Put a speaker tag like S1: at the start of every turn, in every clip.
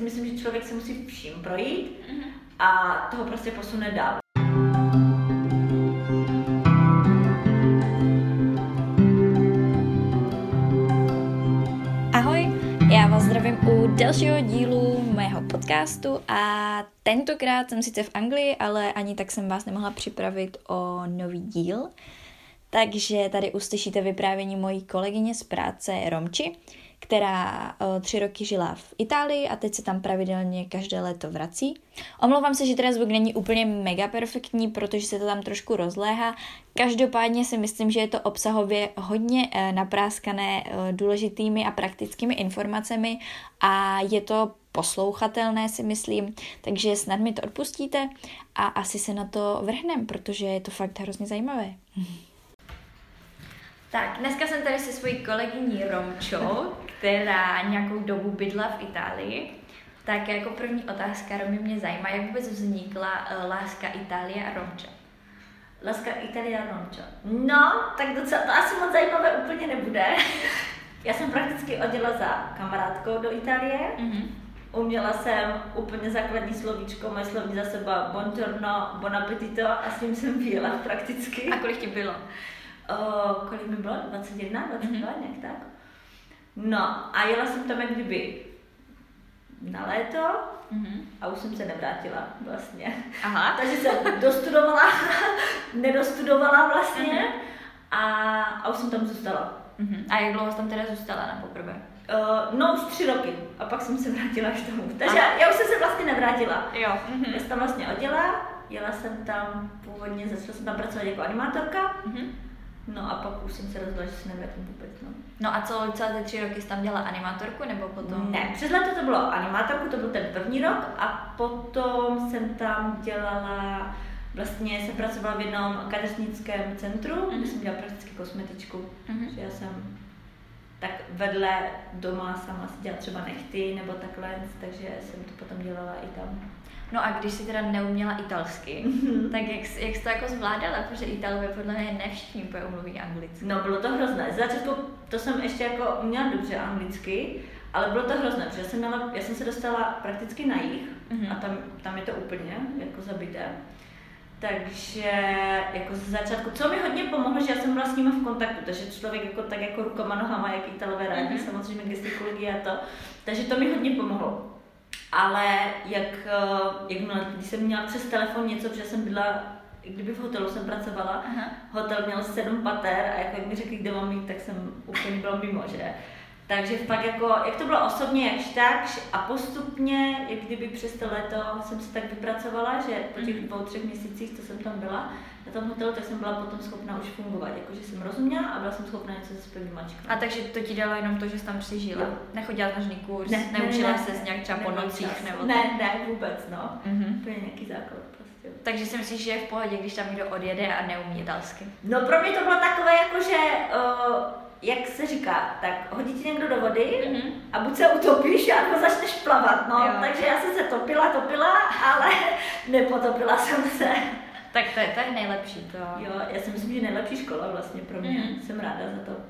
S1: si myslím, že člověk se musí vším projít a toho prostě posune dál.
S2: Ahoj, já vás zdravím u dalšího dílu mého podcastu a tentokrát jsem sice v Anglii, ale ani tak jsem vás nemohla připravit o nový díl. Takže tady uslyšíte vyprávění mojí kolegyně z práce Romči, která o, tři roky žila v Itálii a teď se tam pravidelně každé léto vrací. Omlouvám se, že teda zvuk není úplně mega perfektní, protože se to tam trošku rozléhá. Každopádně si myslím, že je to obsahově hodně e, napráskané e, důležitými a praktickými informacemi a je to poslouchatelné, si myslím, takže snad mi to odpustíte a asi se na to vrhnem, protože je to fakt hrozně zajímavé. Tak, dneska jsem tady se svojí kolegyní Romčou, která nějakou dobu bydla v Itálii. Tak jako první otázka, Romy, mě zajímá, jak vůbec vznikla uh, láska Itálie a Romča.
S1: Láska Itálie a Romča. No, tak docela, to asi moc zajímavé úplně nebude. Já jsem prakticky odjela za kamarádkou do Itálie. Mm-hmm. Uměla jsem úplně základní slovíčko, moje slovní za seba buongiorno, bon appetito a s tím jsem vyjela prakticky.
S2: A kolik ti bylo?
S1: Uh, kolik mi bylo? 21, 22, mm-hmm. nějak tak. No a jela jsem tam jak kdyby na léto mm-hmm. a už jsem se nevrátila vlastně.
S2: Aha.
S1: Takže jsem dostudovala, nedostudovala vlastně mm-hmm. a, a už jsem tam zůstala.
S2: Mm-hmm. A jak dlouho jsi tam teda zůstala na poprvé?
S1: Uh, no už tři roky a pak jsem se vrátila až domů. Takže já, já už jsem se vlastně nevrátila.
S2: Jo.
S1: Mm-hmm. Já jsem tam vlastně odjela, jela jsem tam původně, začala jsem tam pracovat jako animátorka. Mm-hmm. No a pak už jsem se rozhodla, že se nevrátím vůbec. No.
S2: no a co celé ty tři roky jsi tam dělala animátorku nebo potom?
S1: Ne, přes leto to bylo animátorku, to byl ten první rok a potom jsem tam dělala, vlastně jsem pracovala v jednom kadeřnickém centru, mm-hmm. kde jsem dělala prakticky kosmetičku. Mm-hmm. Že já jsem tak vedle doma sama si dělala třeba nechty nebo takhle, takže jsem to potom dělala i tam.
S2: No a když jsi teda neuměla italsky, mm-hmm. tak jak, jak jsi to jako zvládala, protože Italové podle mě ne všichni úplně umluví anglicky.
S1: No bylo to hrozné. Začátku to jsem ještě jako uměla dobře anglicky, ale bylo to hrozné, protože jsem měla, já jsem se dostala prakticky na jich mm-hmm. a tam, tam je to úplně jako zabité. Takže jako ze začátku, co mi hodně pomohlo, že já jsem byla s nimi v kontaktu, takže člověk jako tak jako rukama, nohama, jak Italové rádi, mm-hmm. samozřejmě gestikulují a to, takže to mi hodně pomohlo ale jak, eh, jak no, když jsem měla přes telefon něco, protože jsem byla kdyby v hotelu jsem pracovala, Aha. hotel měl sedm pater a jako jak mi řekli, kde mám jít, tak jsem úplně byla mimo, že? Takže fakt jako, jak to bylo osobně, jakž tak, a postupně, jak kdyby přes to léto jsem se tak vypracovala, že po těch mhm. dvou, třech měsících, co jsem tam byla, na tom hotelu, tak jsem byla potom schopná už fungovat, jakože jsem rozuměla a byla jsem schopná něco se mačkami.
S2: A takže to ti dalo jenom to, že jsi tam přižila? Jo. Nechodila na žádný kurz? Ne, neučila ne, ne, se nějak třeba po nocích? Nebo
S1: ne, ne, vůbec, no. Mm-hmm. To je nějaký základ. Prostě.
S2: Takže si myslíš, že je v pohodě, když tam někdo odjede a neumí italsky?
S1: No pro mě to bylo takové jako, že uh, jak se říká, tak hodí ti někdo do vody mm-hmm. a buď se utopíš, nebo začneš plavat, no. Jo. Takže já jsem se topila, topila, ale nepotopila jsem se.
S2: Tak to je, to je nejlepší. To...
S1: Jo, já si myslím, že nejlepší škola vlastně pro mě. Mm. Jsem ráda za to.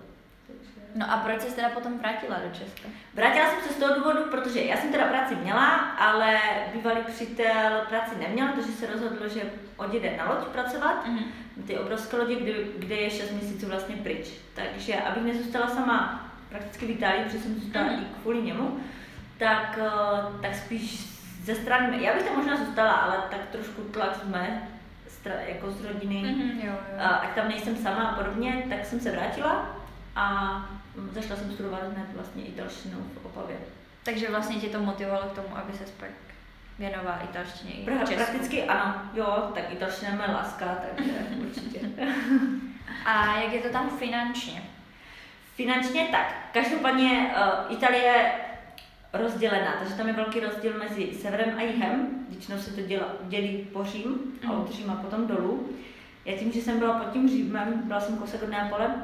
S2: No a proč jsi teda potom vrátila do Česka?
S1: Vrátila jsem se z toho důvodu, protože já jsem teda práci měla, ale bývalý přítel práci neměl, takže se rozhodl, že odjede na loď pracovat, mm-hmm. Ty obrovské lodi, kde, kde je 6 měsíců vlastně pryč. Takže abych nezůstala sama prakticky v Itálii, protože jsem zůstala mm-hmm. i kvůli němu, tak, eh, tak spíš ze strany, já bych tam možná zůstala, ale tak trošku tlak z mé jako z rodiny, mm-hmm, jo, jo. A, ať tam nejsem sama a podobně, tak jsem se vrátila a začala jsem studovat hned vlastně italštinu v Opavě.
S2: Takže vlastně tě to motivovalo k tomu, aby se pak věnovala italštině i
S1: pra, Prakticky ano, jo, tak italština je láska, takže určitě.
S2: a jak je to tam finančně?
S1: Finančně tak, každopádně uh, Itálie rozdělená, takže tam je velký rozdíl mezi severem a jihem. Většinou se to děla, dělí po Řím a od Řím a potom dolů. Já tím, že jsem byla pod tím Římem, byla jsem kousek od Neapole,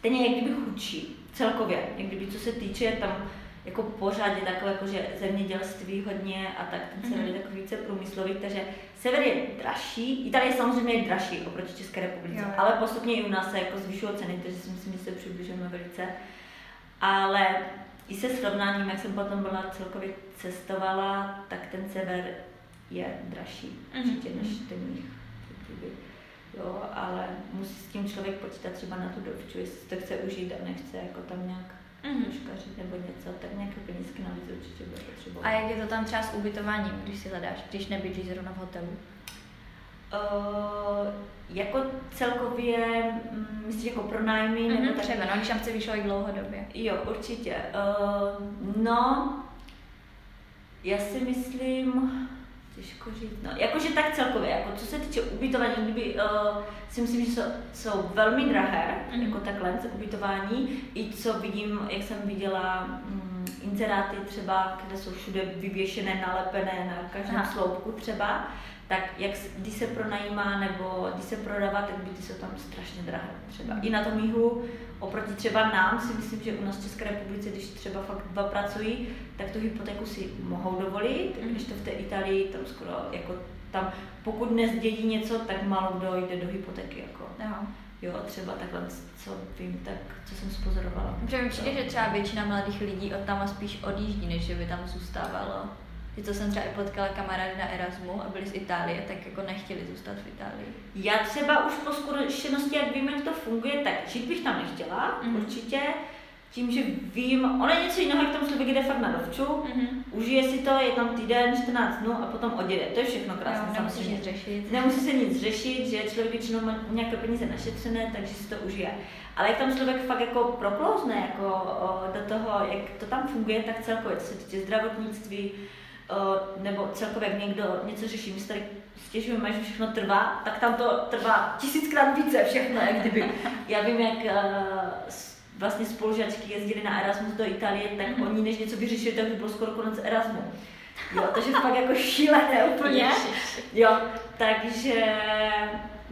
S1: ten je jak kdyby chudší celkově, jak kdyby co se týče tam jako pořád je takové jako, že zemědělství hodně a tak ten sever je mhm. takový více průmyslový, takže sever je dražší, Itálie samozřejmě je dražší oproti České republice, jo. ale postupně i u nás se jako zvyšují ceny, takže si myslím, že se přibližujeme velice. Ale i se srovnáním, jak jsem potom byla celkově cestovala, tak ten sever je dražší mm-hmm. určitě než ten jich. Jo, ale musí s tím člověk počítat třeba na tu dovču, jestli to chce užít a nechce jako tam nějak mm-hmm. nebo něco, tak nějaké penízky navíc určitě bude potřebovat.
S2: A jak je to tam třeba s ubytováním, když si hledáš, když nebydlíš zrovna v hotelu?
S1: Uh, jako celkově, mm, myslíš jako pronájmy? Mm-hmm, nebo
S2: tak... třeba, no, když tam chce vyšovat dlouhodobě.
S1: Jo, určitě. Uh, no, já si myslím, těžko říct, no, jakože tak celkově, jako co se týče ubytování, kdyby uh, si myslím, že jsou, jsou velmi drahé, mm-hmm. jako takhle ubytování, i co vidím, jak jsem viděla um, inzeráty třeba, kde jsou všude vyvěšené, nalepené na každém Aha. sloupku třeba, tak jak, když se pronajímá nebo když se prodává, tak byty jsou tam strašně drahé. Třeba i na tom jihu, oproti třeba nám si myslím, že u nás v České republice, když třeba fakt dva pracují, tak tu hypotéku si mohou dovolit, mm. když to v té Itálii tam skoro jako tam, pokud nezdědí něco, tak málo kdo jde do hypotéky. Jako. Aha. Jo, třeba takhle, co vím, tak co jsem spozorovala.
S2: Protože mi přijde, že třeba většina mladých lidí od tam spíš odjíždí, než že by tam zůstávalo. Ty, co jsem třeba i potkala kamarády na Erasmu a byli z Itálie, tak jako nechtěli zůstat v Itálii.
S1: Já třeba už po zkušenosti, jak vím, jak to funguje, tak žít bych tam nechtěla, mm. určitě. Tím, že vím, ono je něco jiného, jak tam člověk jde fakt na dovču, mm-hmm. užije si to, je tam týden, 14 dnů a potom odjede. To je všechno krásné.
S2: Jo, nemusí nic řešit.
S1: Nemusí se nic řešit, že člověk většinou má nějaké peníze našetřené, takže si to užije. Ale jak tam člověk fakt jako proklouzne jako, do toho, jak to tam funguje, tak celkově, co se týče zdravotnictví, nebo celkově jak někdo něco řeší, my se tady stěžujeme, že všechno trvá, tak tam to trvá tisíckrát více všechno, jak kdyby. Já vím, jak vlastně spolužačky jezdili na Erasmus do Itálie, tak mm-hmm. oni než něco vyřešili, tak by bylo skoro konec Erasmu. Jo, takže fakt jako šílené úplně. Jo, takže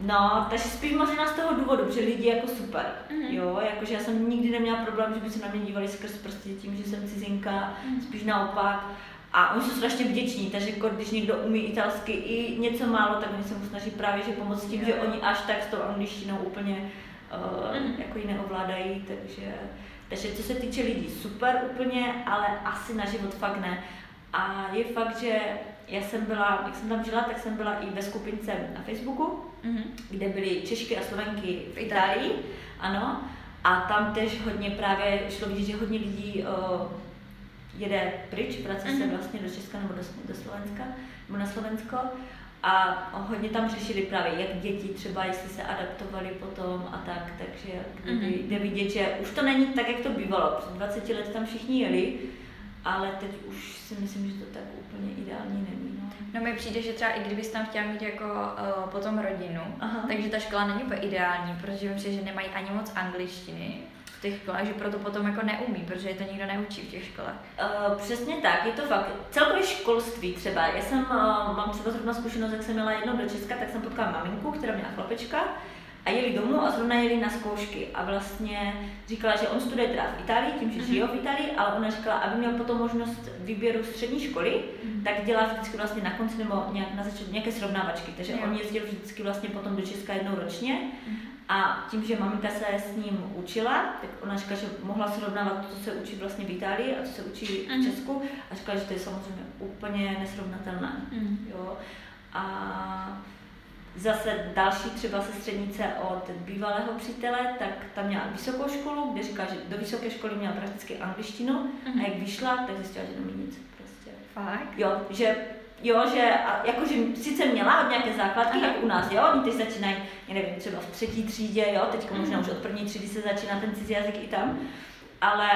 S1: No, takže spíš možná z toho důvodu, že lidi jako super, mm-hmm. jo, jakože já jsem nikdy neměla problém, že by se na mě dívali skrz prsty tím, že jsem cizinka, mm-hmm. spíš naopak. A oni jsou strašně vděční, takže když někdo umí italsky i něco málo, tak oni se mu snaží právě že pomoct tím, že oni až tak s tou angličtinou úplně uh, mm. jako ji neovládají, takže, takže co se týče lidí, super úplně, ale asi na život fakt ne. A je fakt, že já jsem byla, jak jsem tam žila, tak jsem byla i ve skupince na Facebooku, mm-hmm. kde byly Češky a Slovenky v Itálii, ano. A tam tež hodně právě šlo vidět, že hodně lidí uh, jede pryč, vrací mm-hmm. se mhm. vlastně do Česka nebo do, do Slovenska, nebo na Slovensko. A hodně tam řešili právě, jak děti třeba, jestli se adaptovali potom a tak, takže kdyby, mm-hmm. jde vidět, že už to není tak, jak to bývalo. Před 20 let tam všichni jeli, ale teď už si myslím, že to tak úplně ideální není. No,
S2: no mi přijde, že třeba i kdybys tam chtěla mít jako uh, potom rodinu, Aha. takže ta škola není úplně ideální, protože vím, že nemají ani moc angličtiny těch školách, že proto potom jako neumí, protože to nikdo neučí v těch školách.
S1: Uh, přesně tak, je to fakt. Celkově školství třeba. Já jsem, uh, mám třeba zrovna zkušenost, jak jsem měla jednou do Česka, tak jsem potkala maminku, která měla chlapečka a jeli domů a zrovna jeli na zkoušky a vlastně říkala, že on studuje teda v Itálii, tím, že mm-hmm. žije v Itálii, ale ona říkala, aby měl potom možnost výběru střední školy, mm-hmm. tak dělá vždycky vlastně na konci nebo nějak na začátku nějaké srovnávačky, takže yeah. on jezdil vždycky vlastně potom do Česka jednou ročně mm-hmm. A tím, že maminka se s ním učila, tak ona říkala, že mohla srovnávat to, co se učí vlastně v Itálii a co se učí v mhm. Česku a říkala, že to je samozřejmě úplně nesrovnatelné. Mm. Jo. A zase další třeba sestřednice od bývalého přítele, tak tam měla vysokou školu, kde říká, že do vysoké školy měla prakticky angličtinu mm. a jak vyšla, tak zjistila, že nemí nic. Prostě.
S2: Fakt?
S1: Jo, že Jo, že a jakože sice měla od nějaké základky, Aha. jak u nás, jo, oni teď začínají, já nevím, třeba v třetí třídě, jo, teď možná mm. už od první třídy se začíná ten cizí jazyk i tam, ale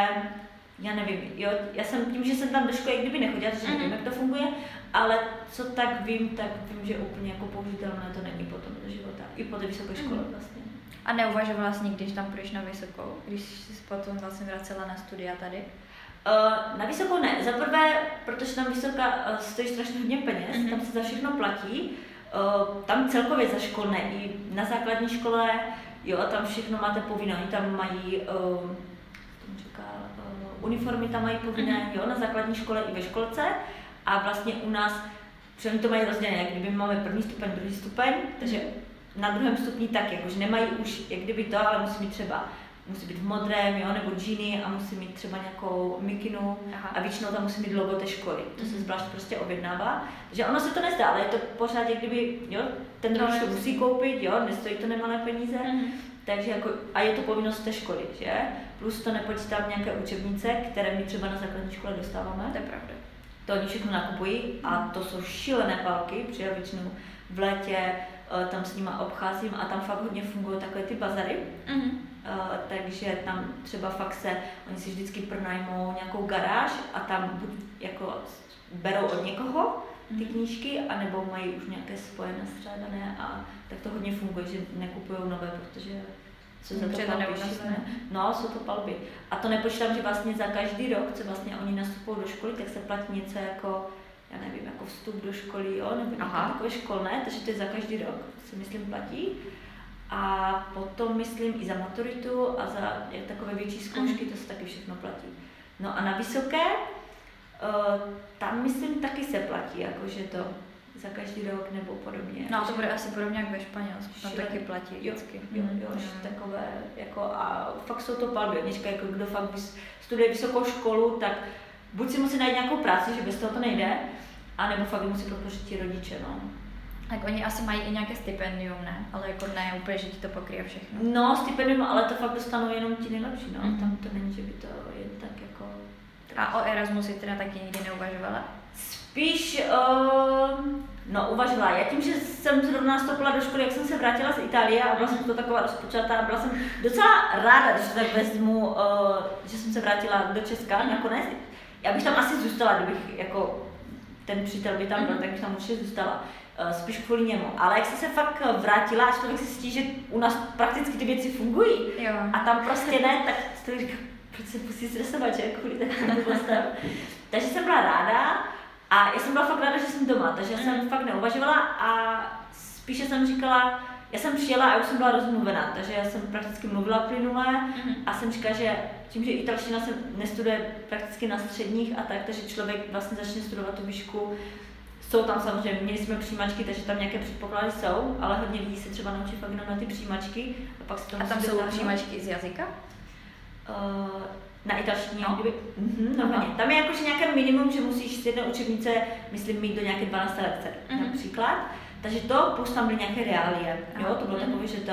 S1: já nevím, jo, já jsem tím, že jsem tam do školy kdyby nechodila, takže nevím, mhm. jak to funguje, ale co tak vím, tak vím, že úplně jako použitelné to není potom do života, i po té vysoké škole mm. vlastně.
S2: A neuvažovala jsi nikdy, když tam půjdeš na vysokou, když jsi potom vlastně vracela na studia tady?
S1: Uh, na vysokou ne. Za prvé, protože tam vysoká uh, stojí strašně hodně peněz, mm-hmm. tam se za všechno platí. Uh, tam celkově za školné, i na základní škole, jo, tam všechno máte povinné. Oni tam mají, uh, říká, uh, uniformy tam mají povinné, mm-hmm. jo, na základní škole i ve školce. A vlastně u nás, protože to mají rozdělené, jak kdyby máme první stupeň, druhý stupeň, takže na druhém stupni tak, jakože nemají už jak kdyby to, ale musí mít třeba musí být v modrém, jo, nebo džíny a musí mít třeba nějakou mikinu
S2: Aha.
S1: a většinou tam musí mít logo té školy. To se
S2: Mhm.
S1: zvlášť prostě objednává. že ono se to nezdá, ale je to pořád, jak kdyby, jo, ten
S2: No,
S1: rodič to musí koupit, jo, nestojí to nemalé peníze.
S2: Mhm.
S1: Takže jako, a je to povinnost té školy, že? Plus to nepočítám nějaké učebnice, které my třeba na základní škole dostáváme.
S2: To je pravda.
S1: To oni všechno nakupují a to jsou šílené palky, protože většinou v létě tam s nima obcházím a tam fakt hodně fungují takové ty bazary.
S2: Mhm.
S1: Uh, takže tam třeba fakt se, oni si vždycky pronajmou nějakou garáž a tam buď jako berou od někoho ty
S2: Mhm.
S1: knížky, anebo mají už nějaké svoje nastřádané a tak to hodně funguje, že nekupují nové, protože co za to palby šílené. No, jsou to palby. A to nepočítám, že vlastně za každý rok, co vlastně oni nastupují do školy, tak se platí něco jako, já nevím, jako vstup do školy, jo, nebo
S2: Aha.
S1: takové školné, takže to je za každý rok, si myslím platí. A potom myslím i za maturitu a za takové větší zkoušky, to se taky všechno platí. No a na vysoké, eh, tam myslím taky se platí, jakože to za každý rok nebo podobně.
S2: No to bude asi podobně jak ve Španělsku, tam taky platí
S1: Jo,
S2: vždycky.
S1: jo, jo,
S2: Mhm.
S1: že takové, jako a fakt jsou to palby. Jako kdo fakt studuje vysokou školu, tak buď si musí najít nějakou práci, že bez toho to nejde, anebo fakt musí podpořit ti rodiče, no.
S2: Tak oni asi mají i nějaké stipendium, ne? Ale jako ne úplně, že ti to pokryje všechno.
S1: No, stipendium, ale to fakt dostanou jenom ti nejlepší, no.
S2: Mhm.
S1: Tam to není, že by to jen tak jako...
S2: A o Erasmu si teda taky nikdy neuvažovala?
S1: Spíš, uh, no uvažovala. Já tím, že jsem zrovna nastoupila do školy, jak jsem se vrátila z Itálie a byla jsem to taková rozpočatá, byla jsem docela ráda, když to tak vezmu, uh, že jsem se vrátila do Česka nakonec. Já bych tam asi zůstala, kdybych jako ten přítel by tam byl, tak bych tam určitě zůstala. Uh, spíš kvůli němu. Ale jak jsem se fakt vrátila, až člověk si zjistí, že u nás prakticky ty věci fungují,
S2: Jo.
S1: a tam prostě ne, tak to říkám, proč se musí stresovat, že kvůli blbostem. takže jsem byla ráda a já jsem byla fakt ráda, že jsem doma, takže já jsem fakt neuvažovala a spíše jsem říkala, já jsem přijela a už jsem byla rozmluvená, takže já jsem prakticky mluvila plynule
S2: Mhm.
S1: a jsem říkala, že tím, že italština se nestuduje prakticky na středních a tak, takže člověk vlastně začne studovat tu výšku jsou tam samozřejmě, měli jsme přijímačky, takže tam nějaké předpoklady jsou, ale hodně lidí se třeba naučí fakt jenom na ty přijímačky a pak se to
S2: A tam jsou
S1: dotáhnout.
S2: přijímačky z jazyka?
S1: Uh, na italštině,
S2: No.
S1: no. kdyby, mm-hmm, normálně. Tam je jakože nějaké minimum, že musíš z jedné učebnice, myslím, mít do nějaké 12 lekce,
S2: Mhm.
S1: mm-hmm. například. Takže to, plus tam byly nějaké reálie, jo, to bylo takové, že to,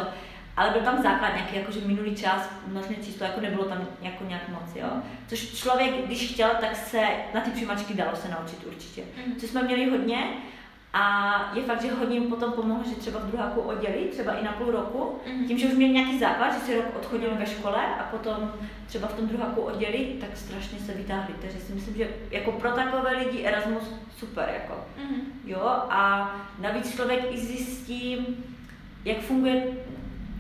S1: ale byl tam základ nějaký, jakože minulý čas, množné číslo, jako nebylo tam jako nějak moc, jo. Což člověk, když chtěl, tak se na ty přijímačky dalo se naučit určitě.
S2: Mhm.
S1: Co jsme měli hodně, a je fakt, že hodně jim potom pomohlo, že třeba v druháku oddělí, třeba i na půl roku,
S2: Mhm.
S1: tím, že už měli nějaký základ, že si rok odchodili ve škole a potom třeba v tom druháku oddělí, tak strašně se vytáhli. Takže si myslím, že jako pro takové lidi Erasmus super, jako.
S2: Mhm.
S1: Jo, a navíc člověk i zjistí, jak funguje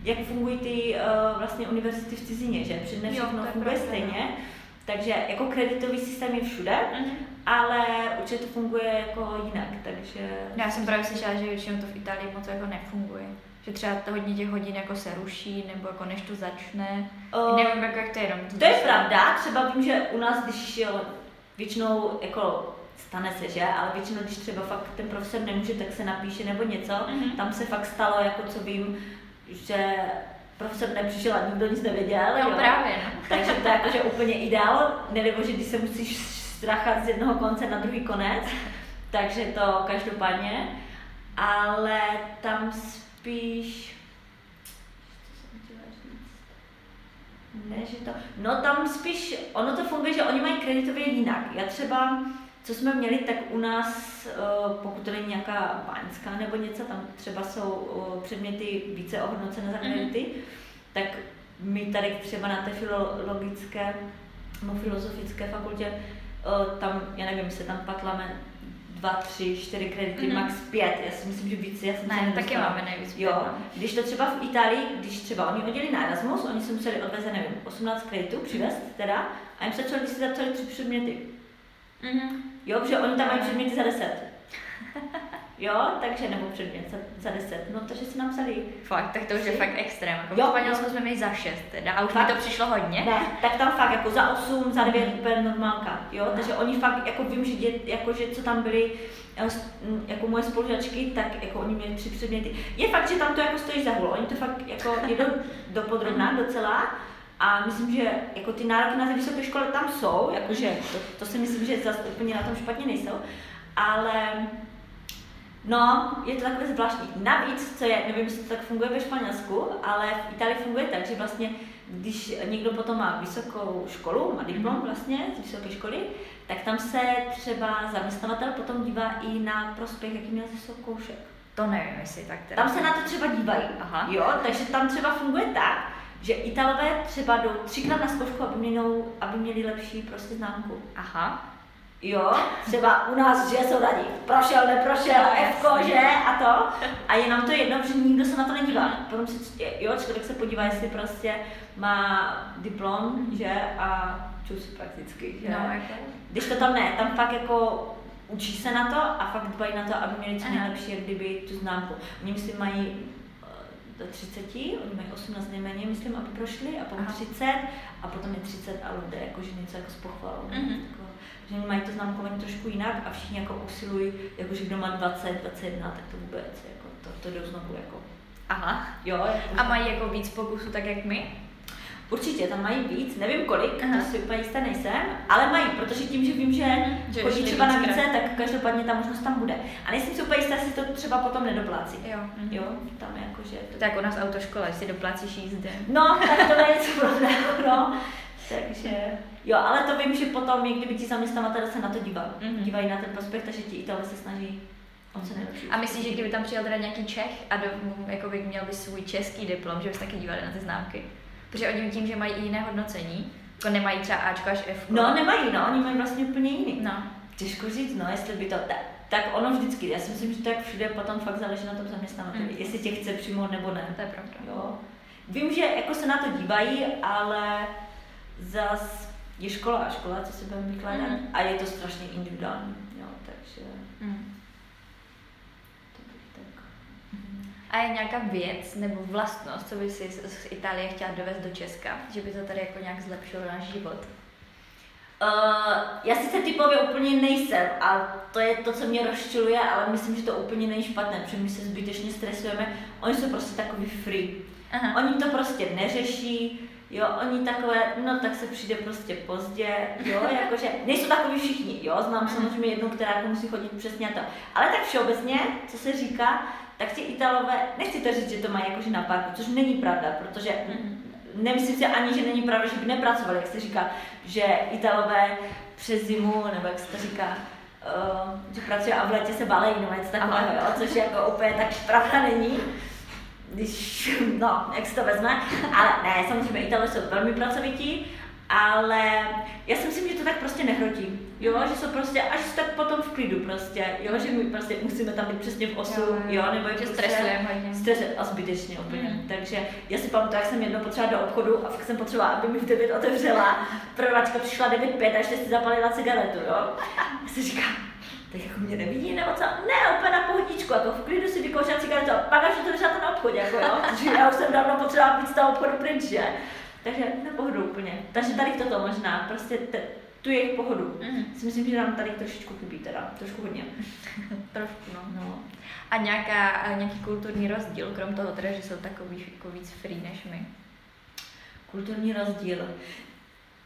S1: jak fungují ty uh, vlastně univerzity v cizině, že?
S2: Jo,
S1: všechno funguje
S2: pravda,
S1: stejně. Takže jako kreditový systém je všude,
S2: Mhm.
S1: ale určitě to funguje jako jinak, takže...
S2: Já jsem právě slyšela, že většinou to v Itálii moc jako nefunguje. Že třeba to hodně těch hodin jako se ruší, nebo jako než to začne.
S1: Eh,
S2: Nevím, jako jak to je jenom.
S1: To je pravda, třeba vím, že u nás, když jo, většinou jako stane se, že, ale většinou, když třeba fakt ten profesor nemůže, tak se napíše nebo něco,
S2: Mhm.
S1: tam se fakt stalo, jako co vím, že profesor nepřišel a nikdo nic nevěděl,
S2: No
S1: jo.
S2: právě,
S1: takže to je jakože úplně ideál, nebo že když se musíš strachat z jednoho konce na druhý konec, takže to každopádně, ale tam spíš? Ne, že to... No tam spíš, ono to funguje, že oni mají kreditově jinak. Já třeba, co jsme měli, tak u nás, eh, pokud to není nějaká báňská nebo něco, tam třeba jsou eh, předměty více ohodnocené za
S2: Mhm.
S1: kredity, tak my tady třeba na té filologické nebo filozofické fakultě, eh, tam, já nevím, se tam patláme dva, tři, čtyři kredity,
S2: Mhm.
S1: max pět. Já si myslím, že víc, já jsem se
S2: Ne, taky máme nejvíc.
S1: Jo,
S2: no.
S1: když to třeba v Itálii, když třeba oni oddělili na Erasmus, oni se museli odvést, nevím, 18 kreditů přivést teda, a jim stačilo, když si zapsali tři předměty.
S2: Mhm.
S1: Jo, protože oni tam mají předměty za 10. Jo, takže, nebo předmět za, za 10, no takže si napsali.
S2: Fakt, tak to už je fakt extrém. Jako
S1: Jo,
S2: v Španělsku
S1: jo.
S2: jsme měli za 6 teda a už mi
S1: Fakt?
S2: to přišlo hodně.
S1: Ne, tak tam fakt jako za 8, za 9
S2: Mhm.
S1: úplně normálka, jo, takže oni fakt, jako vím, že, dět, jako, že co tam byli, eh, jako moje spolužačky, tak jako oni měli tři předměty. Je fakt, že tam to jako stojí za hůl, oni to fakt jako jdou do podrobná docela, A myslím, že jako ty nároky na vysoké školy tam jsou, jakože to, to si myslím, že zase úplně na tom špatně nejsou, ale No, je to takové zvláštní. Navíc, co je, nevím, jestli to tak funguje ve Španělsku, ale v Itálii funguje tak, že vlastně, když někdo potom má vysokou školu, má diplom mhm. vlastně z vysoké školy, tak tam se třeba zaměstnavatel potom dívá i na prospěch, jaký měl ze zkoušek.
S2: To nevím, jestli tak teda.
S1: Tam se na to třeba dívají. Aha. Jo, takže tam třeba funguje tak, že Italové třeba jdou třikrát na zkoušku, aby, měli, aby měli lepší prostě známku.
S2: Aha.
S1: Jo, třeba u nás, že jsou radí, prošel, neprošel, F, že a to. A je nám to jedno, že nikdo se na to nedívá. Potom se, jo, člověk se podívá, jestli prostě má diplom, že, a čus prakticky, že. No, jako. Když to tam ne, tam fakt jako učí se na to a fakt dbají na to, aby měli co nejlepší, jak kdyby tu známku. Oni myslím mají do 30, oni mají 18 nejméně, myslím, aby prošli, a potom Aha. 30, a potom je 30 a jde jakože něco jako s pochvalou. Mm-hmm. Jako, že mají to známkování trošku jinak a všichni jako usilují, jakože kdo má 20, 21, tak to vůbec, jako to, to jde znovu jako.
S2: Aha.
S1: Jo, jako,
S2: a mají jako víc pokusů tak jak my?
S1: Určitě, tam mají víc, nevím kolik, Aha. to si úplně jistá nejsem, ale mají, protože tím, že vím, že, že chodí třeba na více, tak každopádně ta možnost tam bude. A nejsem si úplně jistá, jestli to třeba potom nedoplácí.
S2: Jo. Mhm.
S1: Jo, tam jakože... To...
S2: Tak u nás autoškola, jestli doplácíš jízdy.
S1: No, tak to je něco no. Takže, jo, ale to vím, že potom, kdyby ti zaměstnavatele se na to díval, mm-hmm. dívají na ten prospekt, takže ti Italové se snaží o co nejlepší.
S2: A myslíš, že kdyby tam přijel teda nějaký Čech a do, jako by měl by svůj český diplom, že bys taky dívali na ty známky? Protože oni tím, že mají i jiné hodnocení, jako nemají třeba Ačko až F.
S1: No, nemají, no, oni mají vlastně úplně jiný. No. Těžko říct, no, jestli by to, tak, tak ono vždycky, já si myslím, že to jak všude potom fakt záleží na tom zaměstnavateli, mm. jestli tě chce přijmout nebo ne.
S2: To je pravda.
S1: Jo. Vím, že jako se na to dívají, ale zas je škola a škola, co se budeme vykládat, mm. a je to strašně individuální, jo, takže... Mm.
S2: A je nějaká věc nebo vlastnost, co by si z Itálie chtěla dovést do Česka, že by to tady jako nějak zlepšilo náš život?
S1: Uh, já sice typově úplně nejsem a to je to, co mě rozčiluje, ale myslím, že to úplně není špatné, protože my se zbytečně stresujeme. Oni jsou prostě takový free. Aha. Oni to prostě neřeší, jo, oni takové, no tak se přijde prostě pozdě, jo, jakože, nejsou takový všichni, jo, znám samozřejmě jednu, která jako musí chodit přesně to, ale tak všeobecně, co se říká, tak ti Italové, nechci to říct, že to mají jakože na parku, což není pravda, protože nemyslím si ani, že není pravda, že by nepracovali, jak se říká, že Italové přes zimu, nebo jak se to říká, uh, že pracují a v létě se balejí, nebo něco takového, jo, což jako úplně tak pravda není když, no, jak se to vezme, ale ne, samozřejmě Italové jsou velmi pracovití, ale já si myslím, že to tak prostě nehrotí, jo, že jsou prostě až tak potom v klidu prostě, jo, že my prostě musíme tam být přesně v osu, jo, jo nebo že
S2: prostě stresujeme hodně.
S1: Stres a zbytečně úplně, mm. takže já si pamatuju, jak jsem jednou potřebovala do obchodu a fakt jsem potřebovala, aby mi v 9 otevřela, prodavačka přišla 9.5 a ještě si zapalila cigaretu, jo, a si říkám, tak jako mě nevidí nebo co? Ne, úplně na pohodičku, jako v klidu si vykouřila cigaretu a pak až to na obchodě, jako jo, protože já už jsem dávno potřebovala být z toho obchodu pryč, že? Takže na pohodu úplně. Takže tady toto možná, prostě te, tu jejich pohodu. Mm. Si myslím, že nám tady trošičku chybí teda, trošku hodně.
S2: Trošku, no. no. A nějaká, nějaký kulturní rozdíl, krom toho teda, že jsou takový jako víc free než my?
S1: Kulturní rozdíl.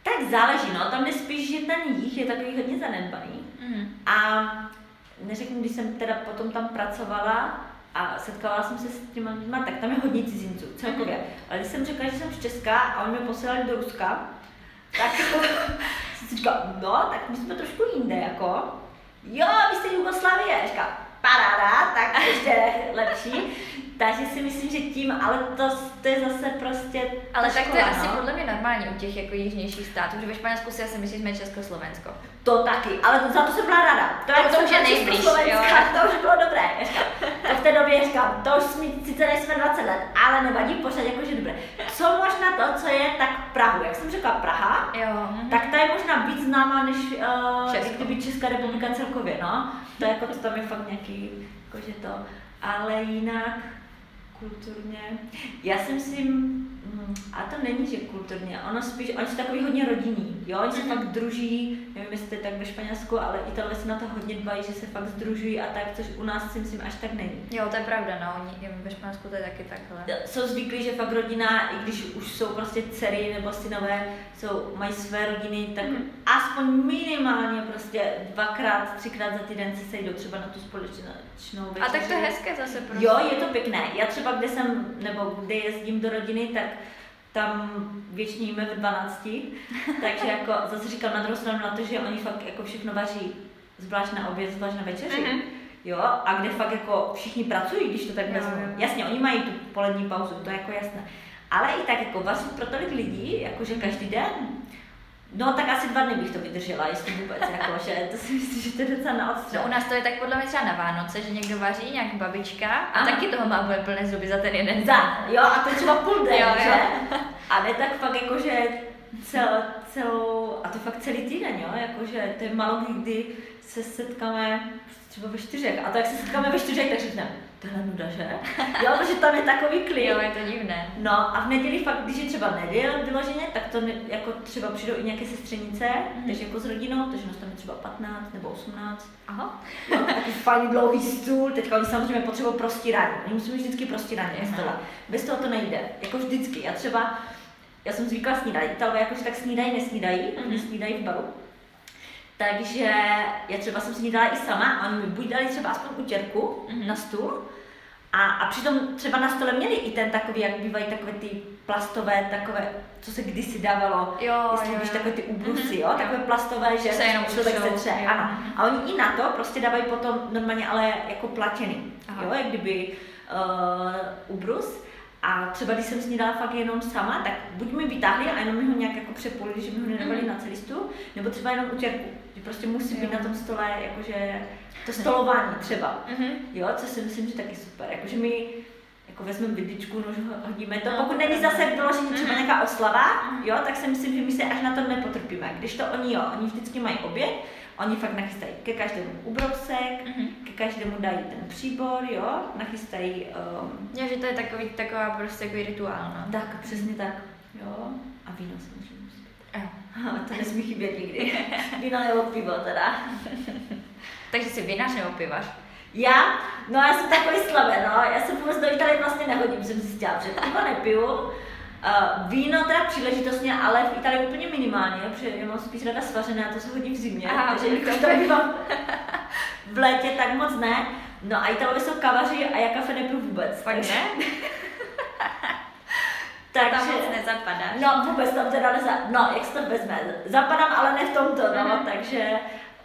S1: Tak záleží, no, tam je spíš, že ten jich je takový hodně zanedbaný. Mm. A neřeknu, když jsem teda potom tam pracovala a setkala jsem se s těma lidmi, tak tam je hodně cizinců celkově. Mm. Ale když jsem řekla, že jsem z Česka a oni mě posílali do Ruska, tak jsem si říkala, no, tak my jsme trošku jinde, jako. Jo, vy jste Jugoslavie. Říká, paráda, tak ještě lepší. Takže si myslím, že tím, ale to, to je zase prostě
S2: Ale tak to je no? asi podle mě normální u těch jako jižnějších států, že ve Španělsku si asi myslíš, že jsme Československo.
S1: To taky, ale za to jsem byla ráda.
S2: To, je to už je nejblíž, jo.
S1: To už bylo dobré. To v té době říkám, to už jsme, sice nejsme 20 let, ale nevadí, pořád jakože dobré. Co možná to, co je tak Prahu, jak jsem řekla Praha,
S2: jo. Mhm.
S1: tak ta je možná víc známá než uh, kdyby Česká republika celkově, no. To je jako, to tam je fakt nějaký, jakože to. Ale jinak, kulturně. Já si myslím, Mm, a to není, že kulturně, ono spíš, oni jsou takový hodně rodinní, jo, oni se mm-hmm. fakt druží, nevím, jestli tak ve Španělsku, ale Italové se na to hodně dbají, že se fakt združují a tak, což u nás si myslím až tak není.
S2: Jo, to je pravda, no, oni ve Španělsku to je taky takhle.
S1: Jsou zvyklí, že fakt rodina, i když už jsou prostě dcery nebo synové, jsou, mají své rodiny, tak mm-hmm. aspoň minimálně prostě dvakrát, třikrát za týden se sejdou třeba na tu společnou večeři.
S2: A tak to je hezké zase
S1: prostě. Jo, je to pěkné. Já třeba, kde jsem, nebo kde jezdím do rodiny, tak tam většině jíme v 12, takže jako zase říkám na druhou stranu na to, že oni fakt jako všechno vaří, zvlášť na oběd, zvlášť na večeři. Mm-hmm. Jo, a kde fakt jako všichni pracují, když to tak vezmu. Jasně, oni mají tu polední pauzu, to je jako jasné. Ale i tak jako vaří pro tolik lidí, jakože každý den, No tak asi dva dny bych to vydržela, jestli vůbec, jako, že to si myslím, že to je docela na odstřel.
S2: No, u nás to je tak podle mě třeba na Vánoce, že někdo vaří, nějak babička a Aha. taky toho má úplně plné zuby za ten jeden
S1: Za, jo, a to je třeba půl den, jo, že? Jo. A ne tak fakt jako, že cel, celou, a to fakt celý týden, jo, jakože to je malo kdy se setkáme třeba ve čtyřech. A to jak se setkáme ve čtyřech, tak řekneme, tohle nuda, že? Jo, protože tam je takový klid.
S2: Jo, je to divné.
S1: No a v neděli fakt, když je třeba neděl vyloženě, tak to ne, jako třeba přijdou i nějaké sestřenice, mm-hmm. takže jako s rodinou, takže nás tam je třeba 15 nebo 18.
S2: Aha.
S1: No, takový fajn dlouhý stůl, teďka oni samozřejmě potřebují prostírání. Oni musí mít vždycky prostírání na stole. Bez toho to nejde. Jako vždycky. Já třeba, já jsem zvykla snídat. Italové jakože tak snídají, nesnídají, mm-hmm. nesnídají v baru. Takže já třeba jsem snídala i sama a oni mi buď dali třeba aspoň utěrku mm-hmm. na stůl, a, a přitom třeba na stole měli i ten takový, jak bývají takové ty plastové, takové, co se kdysi dávalo,
S2: jo,
S1: jestli
S2: jo,
S1: víš, takové ty ubrusy, mm-hmm. jo, takové plastové, že
S2: se jenom
S1: člověk se tře, ano. A oni i na to prostě dávají potom normálně ale jako platěny, Aha. jo, jak kdyby uh, ubrus. A třeba když jsem snídala fakt jenom sama, tak buď mi vytáhli a jenom mi ho nějak jako přepolili, že mi ho nedávali mm. na celistu, nebo třeba jenom utěrku. Prostě musí jo. být na tom stole, jakože to stolování třeba. Mm-hmm. Jo, co si myslím, že taky super. Jakože my jako vezmeme vidličku, nož hodíme to. No, Pokud není zase vyložení třeba mhm. nějaká oslava, mhm. jo, tak si myslím, že my se až na to nepotrpíme. Když to oni, jo, oni vždycky mají oběd, Oni fakt nachystají ke každému ubrousek, mm-hmm. ke každému dají ten příbor, jo, nachystají... Um,
S2: ja, že to je takový, taková prostě takový rituál, no.
S1: Tak, přesně tak, jo. A víno samozřejmě být. To nesmí chybět nikdy. víno nebo pivo teda.
S2: Takže si vinař nebo pivař?
S1: Já? No já jsem takový slabé, no. Já se vůbec do Itálie vlastně nehodím, jsem si zjistila, že pivo nepiju, Uh, víno teda příležitostně, ale v Itálii úplně minimálně, protože já mám spíš rada svařené a to se hodí v zimě, Aha, takže když to bývám v létě, tak moc ne. No a Italové jsou kavaři a já kafe nepiju vůbec.
S2: Fakt ne?
S1: Takže,
S2: tam moc nezapadáš.
S1: No vůbec tam teda neza... No, jak se to vezme? Zapadám, ale ne v tomto, no, mm-hmm. takže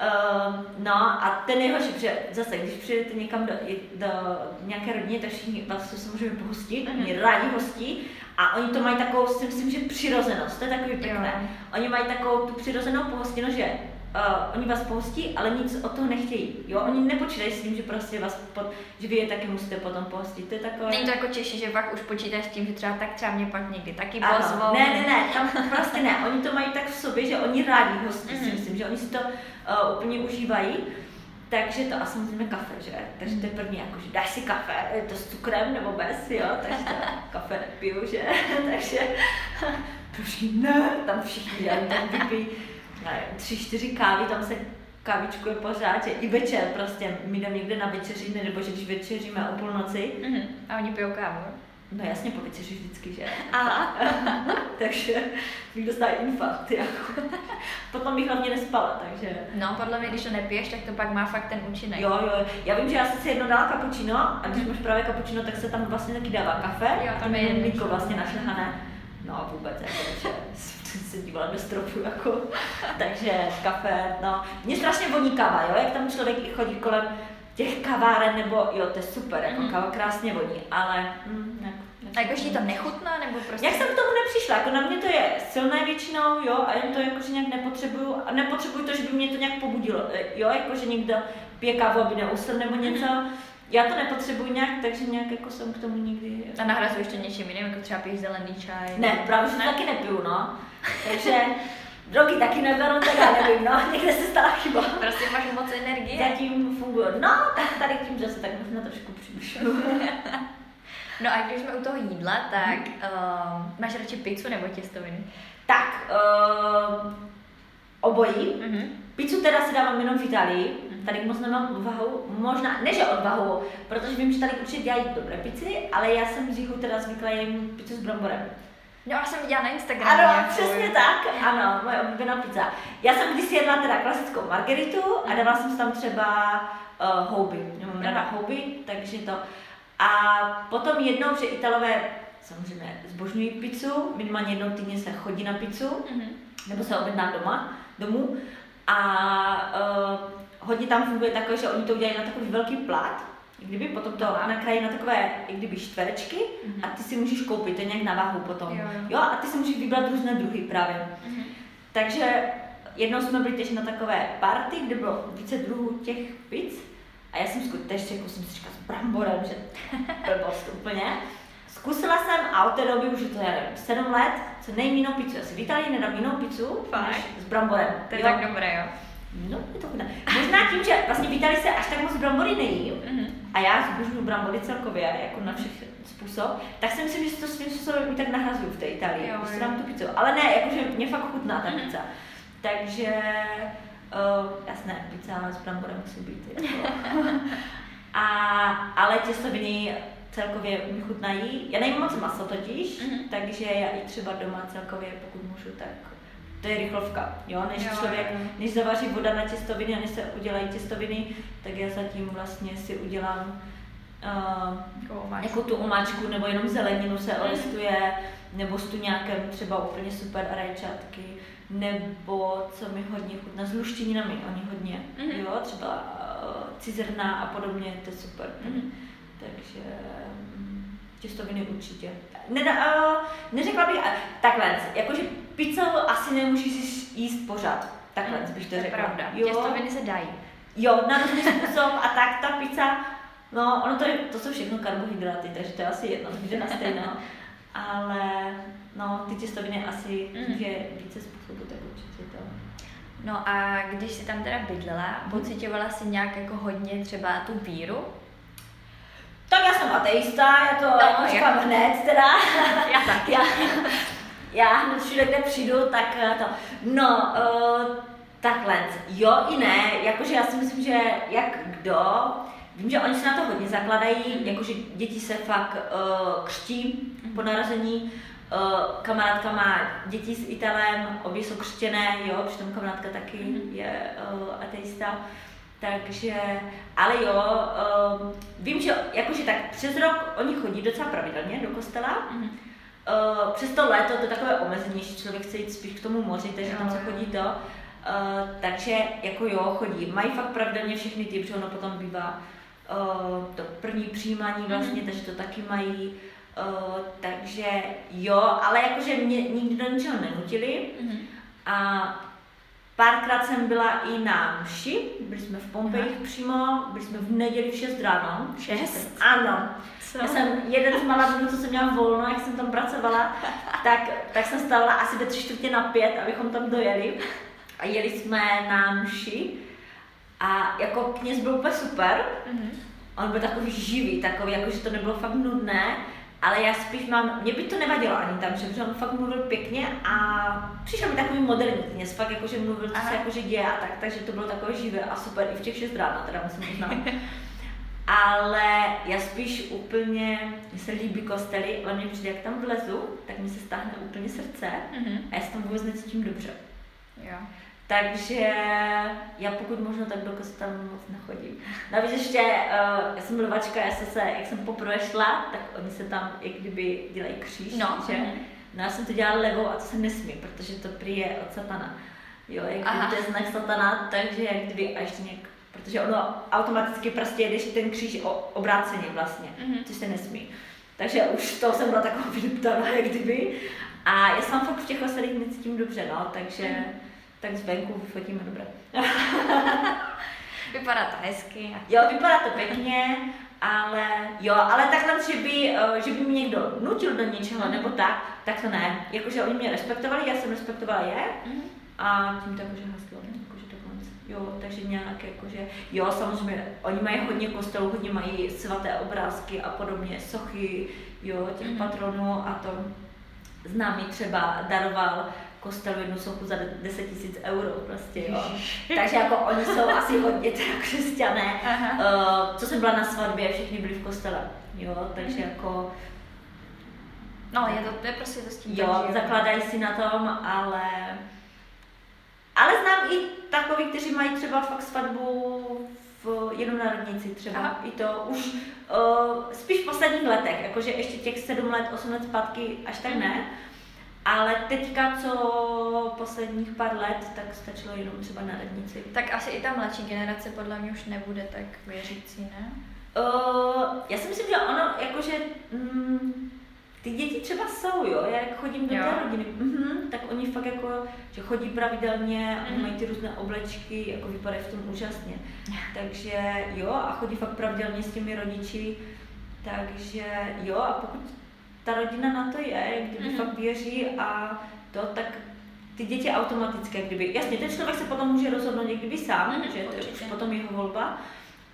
S1: Uh, no a ten jeho, že zase, když přijdete někam do, do nějaké rodiny, tak všichni vás to samozřejmě pohostit, mm-hmm. oni rádi hostí a oni to mají takovou, si myslím, že přirozenost, to je takový pěkné. Jo. Oni mají takovou tu přirozenou pohostinu, že uh, oni vás pohostí, ale nic od toho nechtějí. Jo, oni nepočítají s tím, že prostě vás, pod, že vy je taky musíte potom pohostit. To je takové...
S2: Není to jako Češi, že pak už počítáš s tím, že třeba tak třeba mě pak někdy taky pozvou.
S1: Ne, ne, ne, tam prostě ne. Oni to mají tak v sobě, že oni rádi hostí, mm-hmm. si mhm. myslím, že oni si to uh, úplně užívají. Takže to a samozřejmě kafe, že? Takže to je první, jako, že dáš si kafe, je to s cukrem nebo bez, jo? Takže to kafe nepiju, že? Takže trošku ne, tam všichni tam vypijí tři, čtyři kávy, tam se je pořád, že i večer prostě, my jdeme někde na večeři, nebo že když večeříme o půlnoci.
S2: Mm-hmm. A oni pijou kávu.
S1: No jasně, po večeři vždycky, že? A. takže bych dostala infarkt, jako. Potom bych hlavně nespala, takže...
S2: No, podle mě, když to nepiješ, tak to pak má fakt ten účinek.
S1: Jo, jo, já vím, že já jsem si jedno dala kapučino a když máš právě kapučino, tak se tam vlastně taky dává kafe.
S2: Jo, tam je
S1: jedno vlastně našlehané. No vůbec, jako, že se dívala do stropu, jako, takže kafe, no. Mně strašně voní kava, jo, jak tam člověk chodí kolem těch kaváren, nebo jo, to je super, jako mm. kava krásně voní, ale mm, ne,
S2: a jakože ti to nechutná, nebo prostě?
S1: Jak jsem k tomu nepřišla, jako na mě to je silné většinou, jo, a jen to jakože nějak nepotřebuju, a nepotřebuju to, že by mě to nějak pobudilo, jo, jakože někdo pije kávu, aby neusl nebo něco, mm já to nepotřebuji nějak, takže nějak jako jsem k tomu nikdy...
S2: A nahrazuješ to něčím jiným, jako třeba piješ zelený čaj?
S1: Ne, právě že ne? taky nepiju, no. Takže drogy taky neberu, tak já nevím, no, někde se stala chyba.
S2: Prostě máš moc energie.
S1: Zatím funguje. No, tak tady tím, že se tak možná trošku přibližuju.
S2: No a když jsme u toho jídla, tak uh, máš radši pizzu nebo těstoviny?
S1: Tak, uh, obojí. Mm-hmm. Pizzu teda si dávám jenom v Itálii. Tady moc nemám odvahu, možná, ne že odvahu, protože vím, že tady určitě dělají dobré pici, ale já jsem z jihu teda zvykla jen pizzu s bramborem.
S2: No, já jsem viděla na Instagramu.
S1: Ano, přesně tak, ano, moje oblíbená pizza. Já jsem když jedla teda klasickou margeritu a dávala jsem tam třeba uh, houby. Já mám ráda houby, takže to. A potom jednou, že Italové samozřejmě zbožňují pizzu, minimálně jednou týdně se chodí na pizzu, mm-hmm. nebo se objedná doma, domů. A uh, hodně tam funguje takové, že oni to udělají na takový velký plát, kdyby potom to nakrájí na takové, i kdyby čtverečky mm-hmm. a ty si můžeš koupit, to je nějak na váhu potom. Jo, jo. jo a ty si můžeš vybrat různé druhy právě. Mm-hmm. Takže jednou jsme byli na takové party, kde bylo více druhů těch pizz a já jsem skutečně, jako jsem si říkala s bramborem, že blbost úplně. Zkusila jsem a od té doby už je to, já nevím, 7 let, co nejím jinou pizzu. Já si v Itálii nedám jinou pizzu, než s bramborem.
S2: To je jo. tak dobré, jo.
S1: No, je to chudné. Možná tím, že vlastně v Itálii se až tak moc brambory nejím mm-hmm. a já zbožňuji brambory celkově, jako na všech způsob, tak si myslím, že to svým způsobem i tak nahrazuju v té Itálii. Jo, prostě dám tu pizzu. Ale ne, jakože mě fakt chutná ta mm-hmm. pizza. Takže, uh, jasné, pizza s bramborem musí být. Jako. a, ale těstoviny celkově mi chutnají. Já nejím moc maso totiž, mm-hmm. takže já i třeba doma celkově, pokud můžu, tak to je rychlovka, jo, než jo, člověk, jo. než zavaří voda na těstoviny a než se udělají těstoviny, tak já zatím vlastně si udělám uh, jako tu omáčku, nebo jenom zeleninu se mhm. olistuje, nebo s tu nějakém třeba úplně super rajčatky, nebo co mi hodně chutná, s luštěninami, oni hodně, mm-hmm. jo, třeba uh, cizrna a podobně, to je super. Mm-hmm. Takže mm, těstoviny určitě. Neda, uh, neřekla bych, takhle, jakože pizzu asi nemůžeš jíst pořád. Takhle mm, bych to, to řekla.
S2: pravda. Jo. Těstoviny se dají.
S1: Jo, na různý způsob a tak ta pizza, no ono to, je, to jsou všechno karbohydraty, takže to je asi jedno, to na stejno. Ale no, ty těstoviny asi mm. je více způsobů, tak určitě to.
S2: No a když jsi tam teda bydlela, mm. pocitovala jsi nějak jako hodně třeba tu víru?
S1: Tak já jsem ateista, já to no, jako říkám jak... hned teda.
S2: Já tak.
S1: já, já hned všude, kde přijdu, tak eh, to. No, uh, takhle, jo i ne, jakože já si myslím, že jak kdo, vím, že oni se na to hodně zakladají, jakože děti se fakt uh, křtí po narození, Uh, kamarádka má děti s Italem, obě jsou křtěné, jo, přitom kamarádka taky mm-hmm. je uh, ateista. Takže, ale jo, uh, vím, že jakože tak přes rok oni chodí docela pravidelně do kostela. Mm-hmm. Uh, přes to léto to je takové omezenější, člověk chce jít spíš k tomu moři, takže jo. tam se chodí to. Uh, takže jako jo, chodí. Mají fakt pravidelně všechny ty, protože ono potom bývá uh, to první přijímání vlastně, mm-hmm. takže to taky mají. Uh, takže jo, ale jakože mě nikdy do ničeho nenutili. Mm-hmm. A Párkrát jsem byla i na mši, byli jsme v Pompejích Aha. přímo, byli jsme v neděli v 6 ráno.
S2: 6?
S1: Ano. Co? Já jsem jeden z malá dnů, co jsem měla volno, jak jsem tam pracovala, tak, tak jsem stávala asi ve tři čtvrtě na pět, abychom tam dojeli. A jeli jsme na mši. A jako kněz byl úplně super. Mm-hmm. On byl takový živý, takový, jako že to nebylo fakt nudné ale já spíš mám, mě by to nevadilo ani tam, že on fakt mluvil pěkně a přišel mi takový moderní kněz, fakt jakože mluvil, co se jakože děje a tak, takže to bylo takové živé a super i v těch 6 ráno, teda musím uznat. ale já spíš úplně, mně se líbí kostely, ale mě přijde, jak tam vlezu, tak mi se stáhne úplně srdce mm-hmm. a já se tam vůbec necítím dobře.
S2: Jo.
S1: Takže já pokud možno tak do kostela moc nechodím. Navíc ještě, uh, já jsem mluvačka, já jsem se, jak jsem poprvé šla, tak oni se tam jak kdyby dělají kříž,
S2: no.
S1: že? Mm-hmm. No já jsem to dělala levou a to se nesmí, protože to prý je od satana. Jo, jak Aha. to je znak satana, takže jak kdyby a ještě nějak, protože ono automaticky prostě jedeš ten kříž o, obráceně vlastně, mm-hmm. což se nesmí. Takže už to jsem byla taková vyduptaná, jak kdyby. A já jsem fakt v těch osadích necítím dobře, no, takže... Mm-hmm tak zvenku vyfotíme dobře.
S2: vypadá to hezky.
S1: Jo, vypadá to pěkně, ale jo, ale takhle, že by, eh, že by mě někdo nutil do něčeho mm. nebo tak, tak to ne. Jakože oni mě respektovali, já jsem respektovala je mm. a tím to jakože haslo. Jakože to konec. Jo, takže nějak jakože, jo, samozřejmě, oni mají hodně kostelů, hodně mají svaté obrázky a podobně, sochy, jo, těch mm-hmm. patronů a to známý třeba daroval kostel jednu sochu za 10 tisíc euro prostě, jo. Takže jako oni jsou asi hodně teda křesťané. Uh, co jsem byla na svatbě, všichni byli v kostele, jo, takže mm. jako
S2: No, je to, je prostě to s tím.
S1: Jo, zakládají si na tom, ale ale znám i takový, kteří mají třeba fakt svatbu v jenom na třeba. Aha. I to už uh, spíš v posledních letech, jakože ještě těch sedm let, osm let zpátky až tak ne. Ale teďka, co posledních pár let, tak stačilo jenom třeba na radnici.
S2: Tak asi i ta mladší generace podle mě už nebude tak věřící, ne?
S1: Uh, já si myslím, že ono, jakože mm, ty děti třeba jsou, jo, já jak chodím do jo. té rodiny, mm-hmm, tak oni fakt jako, že chodí pravidelně, mm. oni mají ty různé oblečky, jako vypadají v tom úžasně. Takže jo, a chodí fakt pravidelně s těmi rodiči, takže jo, a pokud ta rodina na to je, kdyby mm. fakt věří a to, tak ty děti automaticky, kdyby, jasně, ten člověk se potom může rozhodnout někdy sám, mm, že to je už potom jeho volba,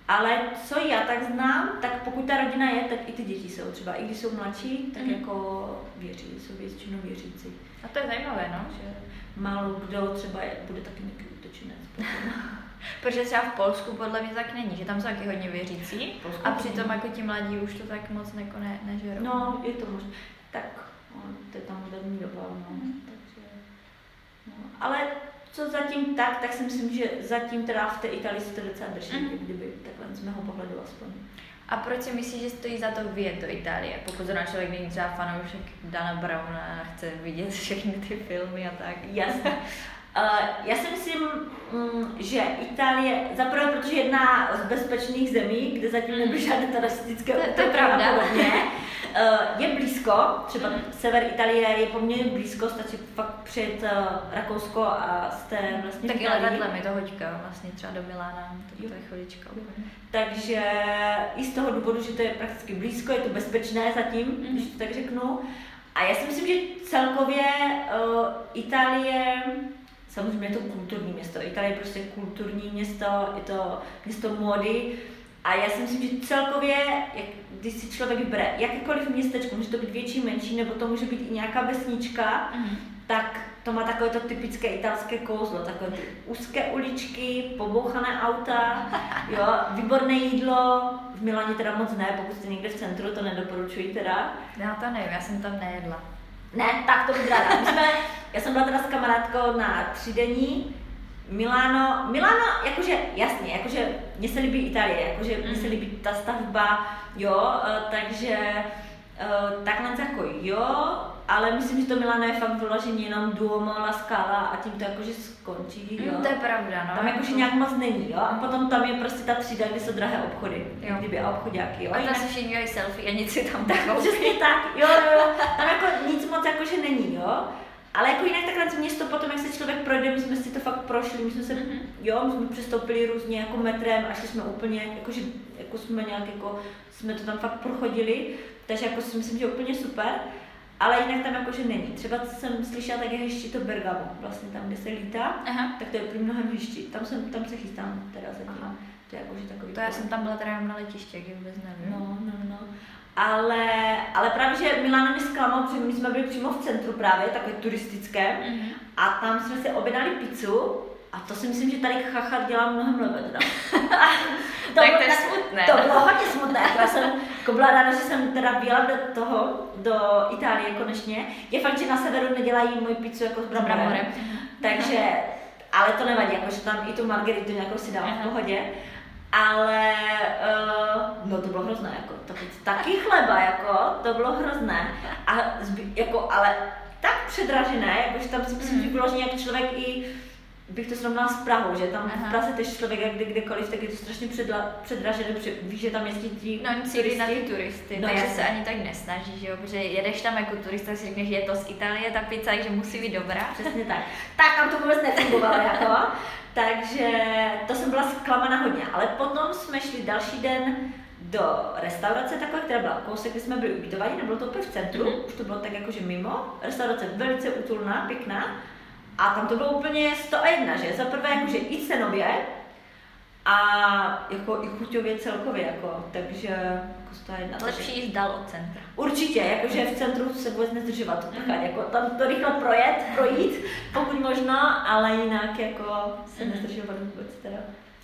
S1: ale co já tak znám, tak pokud ta rodina je, tak i ty děti jsou třeba, i když jsou mladší, tak mm. jako věří, jsou většinou věřící.
S2: A to je zajímavé, no, že
S1: málo kdo třeba je, bude taky nějaký útočinec.
S2: Protože třeba v Polsku podle mě tak není, že tam jsou taky hodně věřící a přitom jako ti mladí už to tak moc ne, nežerou.
S1: No, je to možné. Tak, no, to je tam moderní doba, no. Mm. Takže, no. Ale co zatím tak, tak si myslím, že zatím teda v té Itálii se to docela drží, mm. kdyby takhle z mého pohledu aspoň.
S2: A proč si myslíš, že stojí za to vyjet do Itálie? Pokud zrovna člověk není třeba fanoušek Dana Browna a chce vidět všechny ty filmy a tak.
S1: Jasně. Uh, já si myslím, um, že Itálie, zaprvé protože jedna z bezpečných zemí, kde zatím nebyly žádné teroristické
S2: útoky to je pravda.
S1: podobně, uh, je blízko, třeba mm. sever Itálie je poměrně blízko, stačí fakt přijet uh, Rakousko a jste vlastně
S2: Tak ale vedle mi to hoďka, vlastně třeba do Milána, to, to je chvilička.
S1: Takže i z toho důvodu, že to je prakticky blízko, je to bezpečné zatím, mm. když to tak řeknu. A já si myslím, že celkově uh, Itálie samozřejmě je to kulturní město. Itálie je prostě kulturní město, je to město módy. A já si myslím, že celkově, jak, když si člověk vybere jakékoliv městečko, může to být větší, menší, nebo to může být i nějaká vesnička, mm. tak to má takové to typické italské kouzlo, takové ty úzké uličky, pobouchané auta, jo, výborné jídlo, v Milaně teda moc ne, pokud jste někde v centru, to nedoporučuji teda.
S2: Já to nevím, já jsem tam nejedla.
S1: Ne, tak to bych ráda. My jsme, já jsem byla teda s kamarádkou na třídení, Miláno, Miláno, jakože, jasně, jakože mně se líbí Itálie, jakože mně se mhm. líbí ta stavba, jo, eh, takže uh, takhle jako jo, ale myslím, že to Milano je fakt vyloženě jenom Duomo, La Scala a tím to jakože skončí, jo.
S2: Mm, to je pravda, no.
S1: Tam jakože nějak moc není, jo. A potom tam je prostě ta třída, kde jsou drahé obchody, jo. kdyby a obchodáky, jo.
S2: A tam si všichni dělají selfie a nic si tam
S1: tak, Přesně tak, jo, jo, jo. Tam jako nic moc jakože není, jo. Ale jako jinak takhle město potom, jak se člověk projde, my jsme si to fakt prošli, my jsme se, mm-hmm. jo, my jsme přestoupili různě jako metrem a šli jsme úplně, jakože, jako jsme nějak jako, jsme to tam fakt prochodili, takže jako si myslím, že úplně super. Ale jinak tam jakože není. Třeba co jsem slyšela, tak je ještě to Bergamo, vlastně tam, kde se lítá, Aha. tak to je úplně mnohem hezčí. Tam, jsem, tam se chystám teda zatím. Aha. To je jakože takový...
S2: To já jsem tam byla teda na letiště, jak vůbec nevím.
S1: No, no, no. Ale, ale právě, že Milano mě zklamal, protože my jsme byli přímo v centru právě, takové turistické, mm-hmm. a tam jsme si objednali pizzu a to si myslím, že tady chachat dělá mnohem lépe teda.
S2: to tak to je smutné.
S1: To bylo hodně smutné. Já jsem jako byla ráda, že jsem teda byla do toho, do Itálie konečně. Je fakt, že na severu nedělají moji pizzu jako s bramborem. Takže, ale to nevadí, jako, že tam i tu margeritu nějakou si dám v pohodě. Ale uh, no to bylo hrozné, jako, to taky chleba, jako, to bylo hrozné. A jako, ale tak předražené, jakože tam si myslím, že bylo, že nějak člověk i bych to srovnala s Prahou, že tam Aha. v Praze tež člověk jak kdekoliv, tak je to strašně předla, předražené, protože víš, že tam jezdí ti
S2: No cílí na ty turisty, no, takže se ani tak nesnaží, že jo, protože jedeš tam jako turista, si řekneš, že je to z Itálie ta pizza, takže musí být dobrá.
S1: Přesně tak. tak tam to vůbec nefungovalo, jako. Takže to jsem byla zklamaná hodně, ale potom jsme šli další den do restaurace takové, která byla kousek, kde jsme byli ubytovaní, nebylo to úplně v centru, mm-hmm. už to bylo tak jakože mimo. Restaurace velice útulná, pěkná A tam to bylo úplně 101, že? Za prvé jakože i cenově, a jako i chuťově celkově, jako, takže jako 101.
S2: Lepší jít dál od centra.
S1: Určitě, jakože v centru se vůbec nezdržovat, mm-hmm. jako tam to rychle projet, projít, pokud možno, ale jinak jako se mm-hmm. nezdržovat vůbec teda.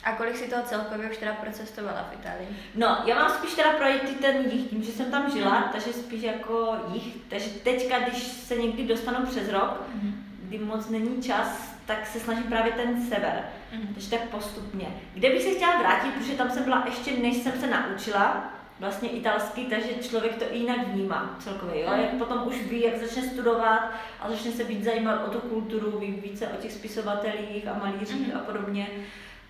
S2: A kolik si toho celkově už teda procestovala v Itálii?
S1: No, já mám spíš teda projít ten jich, tím, že jsem tam žila, mm. takže spíš jako jich. Takže teďka, když se někdy dostanu přes rok, mm. Kdy moc není čas, tak se snažím právě ten sever. Mm. Takže tak postupně. Kde bych se chtěla vrátit, protože tam jsem byla ještě, než jsem se naučila, vlastně italsky, takže člověk to i jinak vnímá celkově, jo? Jak potom už ví, jak začne studovat a začne se víc zajímat o tu kulturu, ví více o těch spisovatelích a malířích mm. a podobně,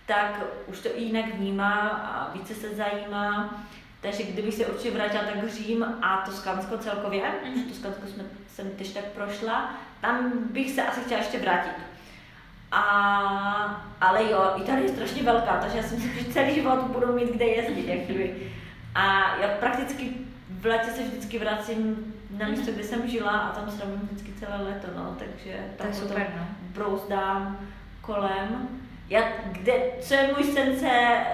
S1: tak už to i jinak vnímá a více se zajímá. Takže kdybych se určitě vrátila, tak Řím a Toskánsko celkově, mm. Toskánsko jsme, jsem tež tak prošla, tam bych se asi chtěla ještě vrátit. A, ale jo, Itálie je strašně velká, takže já si myslím, že celý život budu mít kde jezdit, jak kdyby. A já prakticky v létě se vždycky vracím na místo, kde jsem žila a tam strávím vždycky celé léto, no, takže tam
S2: to super, no.
S1: brouzdám kolem. Já, kde, co je můj sence,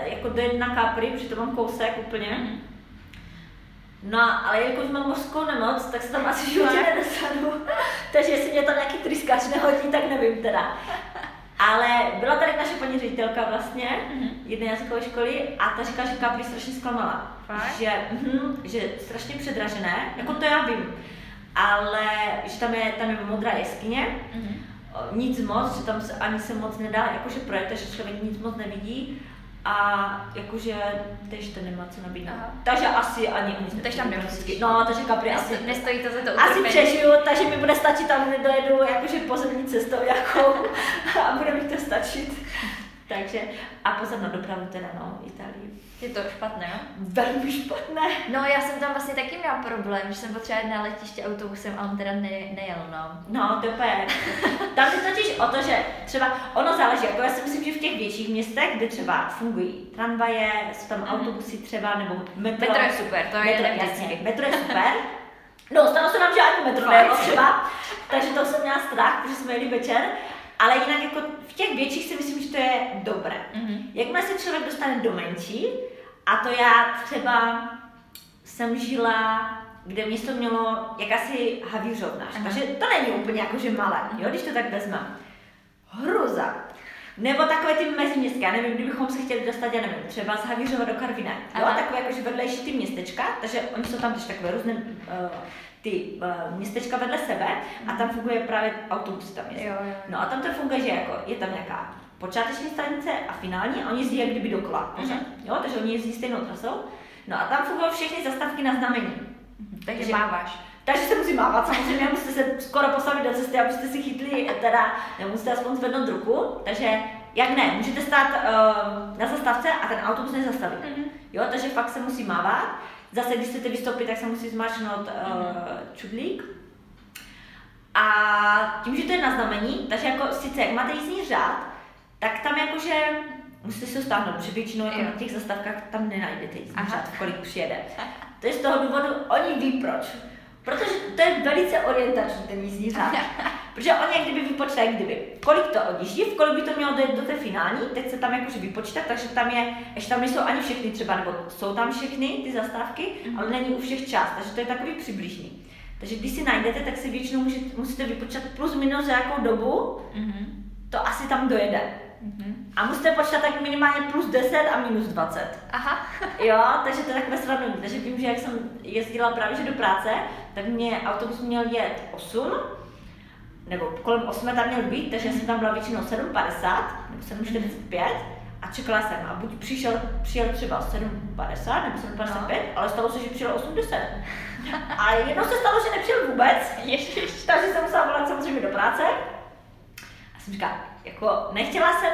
S1: jako dojet na Capri, protože to mám kousek úplně. Mm-hmm. No, ale jelikož mám mořskou nemoc, tak se tam asi životě nedostanu. takže jestli mě tam nějaký trýskač nehodí, tak nevím teda. Ale byla tady naše paní ředitelka vlastně, mm-hmm. jedné jazykové školy, a ta říkala, že Capri strašně zklamala. Že, mm, že strašně předražené, jako to já vím, ale že tam je, tam je modrá jeskyně, mm-hmm. Nic moc, že tam se ani se moc nedá, jakože projete, že člověk nic moc nevidí, a jakože tež to nemá co nabídnout. Takže asi ani
S2: nic Takže tam nemusíš.
S1: No, takže Capri asi...
S2: Nestojí to za to
S1: Asi přežiju, takže mi bude stačit tam, dojedu jakože pozemní cestou jakou a bude mi to stačit. Takže a pozor na dopravu teda, no, Itálii.
S2: Je to špatné, jo?
S1: Velmi špatné.
S2: No, já jsem tam vlastně taky měla problém, že jsem potřebovala na letiště autobusem a on teda ne, nejel, no.
S1: No, to je Tam je totiž o to, že třeba ono záleží, jako já si myslím, že v těch větších městech, kde třeba fungují tramvaje, jsou tam mm-hmm. autobusy třeba, nebo metro.
S2: Metro je super, to
S1: metro, je jasně, metro je super. No, stalo se nám žádný metro nejelo třeba, takže to jsem měla strach, protože jsme jeli večer. Ale jinak jako v těch větších si myslím, že to je dobré. Mm-hmm. Jakmile se člověk dostane do menší, a to já třeba jsem žila, kde město mělo jakási havířovna, takže to není úplně jakože malé, jo, když to tak vezmeme. Hruza. Nebo takové ty meziměstské, já nevím, kdybychom se chtěli dostat, já nevím, třeba z Havířova do Karviné, jo, takové jakože vedlejší ty městečka, takže oni jsou tam też takové různé uh, ty uh, městečka vedle sebe a tam funguje právě autobus tam je. Jo, jo. No a tam to funguje, že jako je tam nějaká počáteční stanice a finální a oni jezdí jak kdyby dokola. Mm-hmm. Jo, takže oni jezdí stejnou trasou. No a tam fungují všechny zastávky na znamení.
S2: Mm-hmm. Takže máváš.
S1: Takže se musí mávat, samozřejmě musíte se skoro postavit do cesty, abyste si chytli, teda, nemusíte aspoň zvednout ruku, takže jak ne, můžete stát uh, na zastávce a ten autobus nezastaví. Mm-hmm. Jo, takže fakt se musí mávat. Zase, když chcete vystoupit, tak se musí zmáčknout uh, čudlík. A tím, že to je na znamení, takže jako sice jak máte jízdní řád, tak tam jakože musíte se stáhnout, protože většinou jako na těch zastavkách tam nenajdete jízdní řád, kolik přijede. To je z toho důvodu, oni ví proč. Protože to je velice orientační ten jízdní řád. Protože oni jak kdyby vypočítají, kdyby, kolik to odjíždí, v kolik by to mělo dojít do té finální, teď se tam jakože vypočítat, takže tam je, ještě tam nejsou ani všechny třeba, nebo jsou tam všechny ty zastávky, mm-hmm. ale není u všech část, takže to je takový přibližný. Takže když si najdete, tak si většinou můžete, musíte vypočítat plus minus za jakou dobu, mm-hmm. to asi tam dojede. Mm-hmm. A musíte počítat tak minimálně plus 10 a minus 20.
S2: Aha.
S1: jo, takže to je takové srovnání. Takže vím, že jak jsem jezdila právě že do práce, tak mě autobus měl jet 8, nebo kolem 8 tam měl být, takže jsem tam byla většinou 7.50 nebo 7.45 a čekala jsem a buď přišel, přijel třeba 7.50 nebo 7.55, no. ale stalo se, že přijel 80. A jednou se stalo, že nepřijel vůbec, Ježiš. takže jsem musela volat samozřejmě do práce. A jsem říkala, jako nechtěla jsem,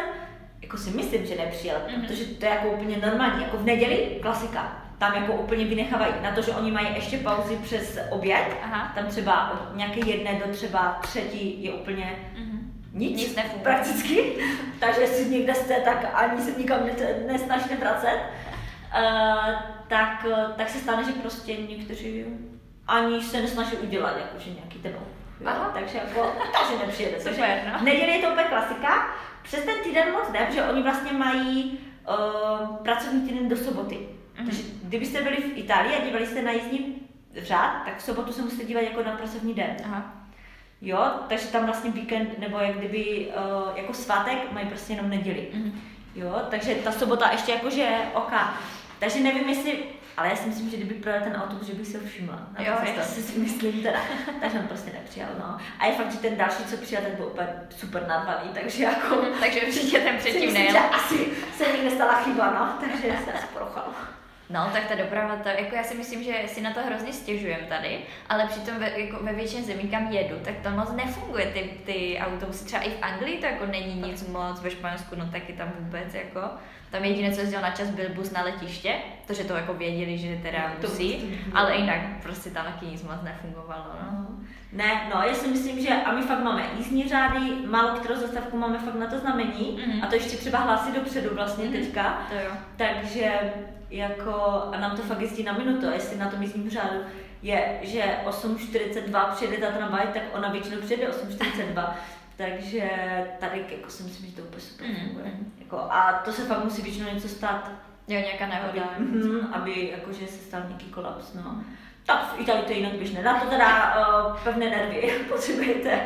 S1: jako si myslím, že nepřijel, mm-hmm. protože to je jako úplně normální, jako v neděli klasika. Tam jako úplně vynechávají na to, že oni mají ještě pauzy přes oběd, Aha. tam třeba od nějaké jedné do třeba třetí je úplně mm-hmm. nic, nic nefunguje. prakticky, takže jestli někde jste, tak ani se nikam nesnažte vracet. Uh, tak, tak se stane, že prostě někteří ani se nesnaží udělat jakože nějaký ten? Aha. Takže jako, takže nepřijede. Super, takže no. neděli je to úplně klasika. Přes ten týden moc ne, protože oni vlastně mají uh, pracovní týden do soboty. Mm-hmm. Takže kdybyste byli v Itálii a dívali jste na jízdní řád, tak v sobotu se musíte dívat jako na pracovní den. Aha. Jo, takže tam vlastně víkend, nebo jak kdyby uh, jako svátek mají prostě jenom neděli. Mm-hmm. Jo, takže ta sobota ještě jakože oka. Takže nevím, jestli ale já si myslím, že kdyby projel ten autobus, že bych si ho všimla. Na jo, to si, si myslím teda. takže on prostě nepřijal, no. A je fakt, že ten další, co přijel, ten byl úplně super nadbaný, takže jako...
S2: takže určitě ten předtím nejel.
S1: asi se mi nestala chyba, no, takže se asi.
S2: No, tak ta doprava, to, jako já si myslím, že si na to hrozně stěžujem tady, ale přitom ve, jako ve většině zemí, kam jedu, tak to moc nefunguje, ty, ty autobusy, třeba i v Anglii to jako není nic moc, ve Španělsku, no taky tam vůbec, jako, tam jediné, co jezdil na čas, byl bus na letiště, protože to jako věděli, že teda musí, ale jinak prostě tam taky nic moc nefungovalo, no.
S1: Ne, no, já si myslím, že a my fakt máme jízdní řády, málo kterou zastavku máme fakt na to znamení mm-hmm. a to ještě třeba hlásí dopředu vlastně mm-hmm. teďka.
S2: To jo.
S1: Takže jako, a nám to fakt jezdí na minutu, a jestli na tom jízdním řádu je, že 8.42 přijede ta tramvaj, tak ona většinou přijede 8.42. Takže tady jako si myslím, že to úplně super mm, funguje. Mm. Jako, a to se fakt musí většinou něco stát.
S2: Jo, nějaká nehoda.
S1: Aby, mm, aby jakože se stal nějaký kolaps, no. Tak v Itálii to jinak běžné. Na to teda uh, pevné nervy potřebujete.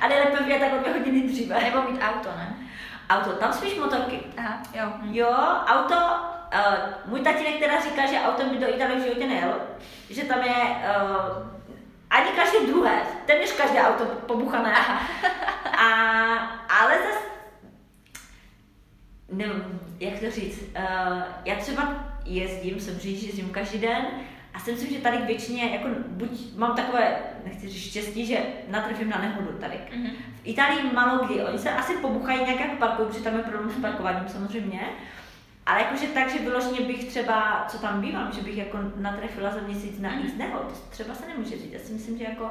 S1: A nejlépe vyjet tak o dvě hodiny dříve.
S2: Nebo mít auto, ne?
S1: Auto, tam spíš motorky.
S2: Aha, jo.
S1: Hm. Jo, auto, uh, můj tatínek teda říká, že autem by do Itálie v životě nejel, že tam je uh, ani každé druhé, téměř každé auto pobuchané. A, ale zase, nevím, jak to říct, uh, já třeba jezdím, jsem říct, že jezdím každý den, a si myslím, že tady většině, jako buď mám takové, nechci říct štěstí, že natrefím na nehodu tady. Mm-hmm. V Itálii málo kdy, oni se asi pobuchají nějak jak parkují, protože tam je problém s parkováním samozřejmě. Ale jakože tak, že vyloženě bych třeba, co tam bývám, že bych jako natrefila za měsíc na nic nehod, to třeba se nemůže říct. Já si myslím, že jako,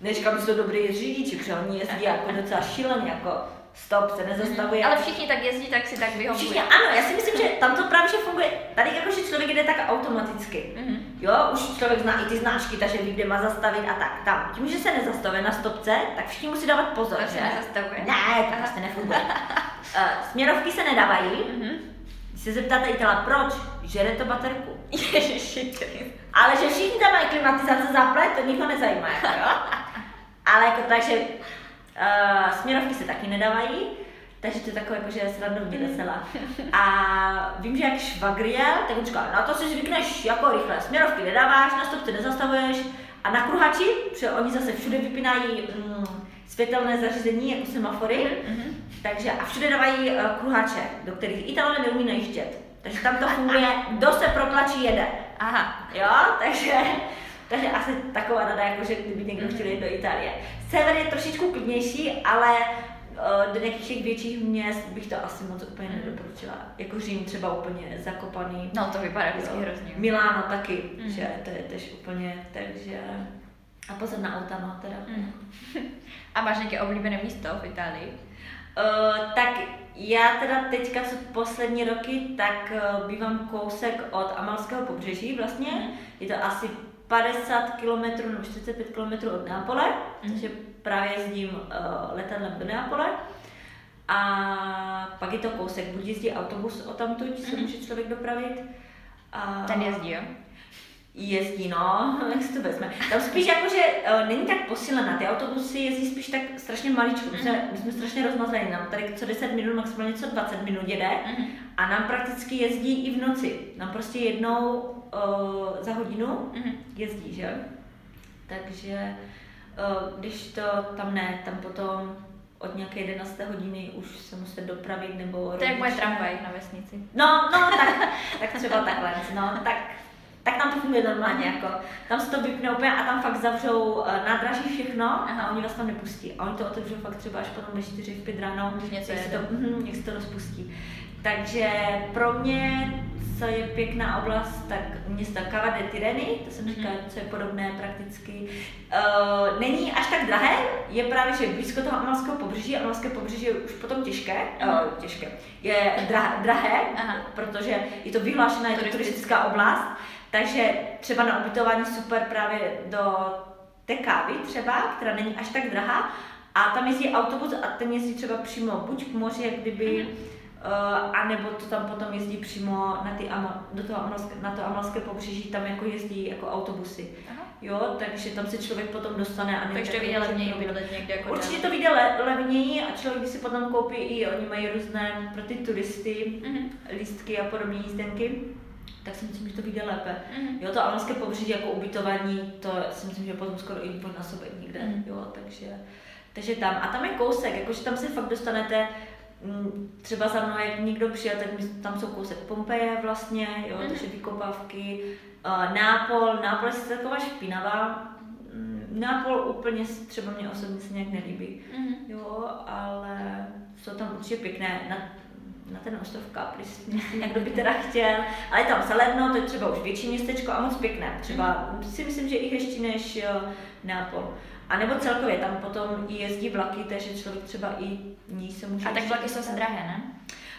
S1: neříkám, že to dobrý řidiči, protože oni jezdí jako docela šíleně, jako stop, se nezastavuje.
S2: Ale všichni tak jezdí, tak si tak vyhovují.
S1: Všichni, ano, já si myslím, že tam to právě že funguje, tady jako, že člověk jde tak automaticky. Mm-hmm. Jo, už člověk zná i ty značky, takže ví, kde má zastavit a tak. Tam, tím, že se nezastavuje na stopce, tak všichni musí dávat pozor.
S2: To se nezastavuje?
S1: Ne, to prostě nefunguje. uh, směrovky se nedávají. Mm-hmm. Když se zeptáte Itala, proč? Žere to baterku.
S2: Ježiši,
S1: Ale že všichni tam mají klimatizace zaplet, to nikoho nezajímá, jako, jo? Ale jako takže Uh, směrovky se taky nedávají, takže to je takové jako, že je srandovně veselá. A vím, že jak švagr jel, tak on říkal, na to si zvykneš jako rychle, směrovky nedáváš, na stopce nezastavuješ a na kruhači, protože oni zase všude vypínají mm, světelné zařízení, jako semafory, mm-hmm. takže a všude dávají uh, kruhače, do kterých Italové neumí najíždět. Takže tam to funguje, kdo se protlačí, jede. Aha, jo, takže takže asi taková rada, jako že kdyby někdo chtěl jít do Itálie. Sever je trošičku klidnější, ale uh, do nějakých těch větších měst bych to asi moc úplně mm. nedoporučila. Jako Řím třeba úplně zakopaný.
S2: No to vypadá vždycky hrozně.
S1: Miláno taky, mm. že to je tež úplně, takže... A pozor na auta, no teda. Mm.
S2: A máš nějaké oblíbené místo v Itálii?
S1: Uh, tak já teda teďka co poslední roky, tak uh, bývám kousek od Amalského pobřeží vlastně. Mm. Je to asi 50 km nebo 45 km od Neapole, mm. takže právě jezdím uh, letadlem do Neapole. A pak je to kousek, buď jezdí autobus o tamtuť, mm. se může člověk dopravit.
S2: A... Ten jezdí, jo?
S1: Jezdí, no, jak se to vezme. Tam spíš jako, že uh, není tak posílená, ty autobusy jezdí spíš tak strašně maličko, my jsme, my jsme strašně rozmazlení, nám tady co 10 minut, maximálně co 20 minut jede mm-hmm. a nám prakticky jezdí i v noci. Nám prostě jednou uh, za hodinu mm-hmm. jezdí, že? Takže uh, když to tam ne, tam potom od nějaké 11. hodiny už se musíte dopravit nebo...
S2: To je jak moje tramvaj na vesnici.
S1: No, no, tak, tak třeba takhle, no, tak tak tam to funguje normálně, jako tam se to vypne úplně a tam fakt zavřou uh, nádraží všechno Aha. a oni vás tam nepustí. A oni to otevřou fakt třeba až potom ve 4, v 5 ráno,
S2: něco
S1: jak, se to, mm, jak se to rozpustí. Takže pro mě, co je pěkná oblast, tak města Cava de Tireny, to jsem říkala, mm-hmm. co je podobné prakticky. Uh, není až tak drahé, je právě, že blízko toho amalského pobřeží, amalské pobřeží je už potom těžké, mm-hmm. uh, těžké, je dra, drahé, Aha. protože je to vyhlášená, je to turistická oblast, takže třeba na ubytování super právě do té kávy třeba, která není až tak drahá, a tam jezdí autobus a ten jezdí třeba přímo buď k moři, jak kdyby, mm-hmm. uh, anebo to tam potom jezdí přímo na, ty, do toho amalské, na to amalské pobřeží, tam jako jezdí jako autobusy. Aha. Jo, takže tam se člověk potom dostane. A
S2: takže to vyjde levněji bydlet někde jako
S1: Určitě to vyjde le, levněji a člověk si potom koupí i, oni mají různé pro ty turisty, mm-hmm. lístky a podobné jízdenky tak si myslím, že to vyjde lépe. Mm. Jo, to amalské pobřeží jako ubytování, to si myslím, že potom skoro i sobě někde, mm. jo, takže, takže tam. A tam je kousek, jakože tam se fakt dostanete, mm, třeba za mnou, jak někdo přijel, tak tam jsou kousek Pompeje vlastně, jo, mm. takže vykopávky, uh, Nápol, Nápol je taková špinavá, mm, Nápol úplně třeba mě osobně se nějak nelíbí, mm. jo, ale jsou tam určitě pěkné. Na, na ten ostrov Capris, někdo by teda chtěl, ale je tam Salerno, to je třeba už větší městečko a moc pěkné, třeba mm. si myslím, že i hezčí než eh, Nápol. A nebo celkově tam potom i jezdí vlaky, takže člověk třeba i ní se může...
S2: A tak vlaky jsou se drahé, ne?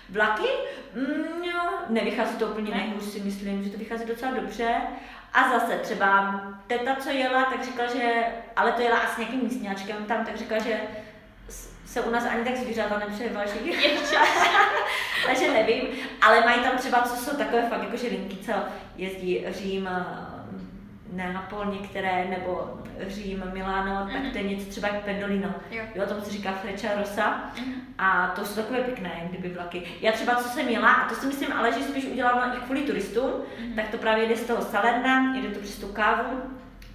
S1: Vlaky? Mm, jo, nevychází to úplně ne. nejhůř, si myslím, že to vychází docela dobře. A zase třeba teta, co jela, tak říkala, že, ale to jela asi nějakým místňáčkem tam, tak říkala, že se u nás ani tak zvířata nepřeváží ještě. Takže nevím, ale mají tam třeba, co jsou takové fakt jakože linky, co jezdí Řím, Neapol některé, nebo Řím, Miláno, mm-hmm. tak mhm. to je něco třeba jak Pendolino. Jo. jo, tomu se říká Freccia Rosa. Mm-hmm. A to jsou takové pěkné, kdyby vlaky. Já třeba, co jsem měla, a to si myslím ale, že spíš udělala i kvůli turistům, mm-hmm. tak to právě jde z toho Salerna, jde to přes tu kávu,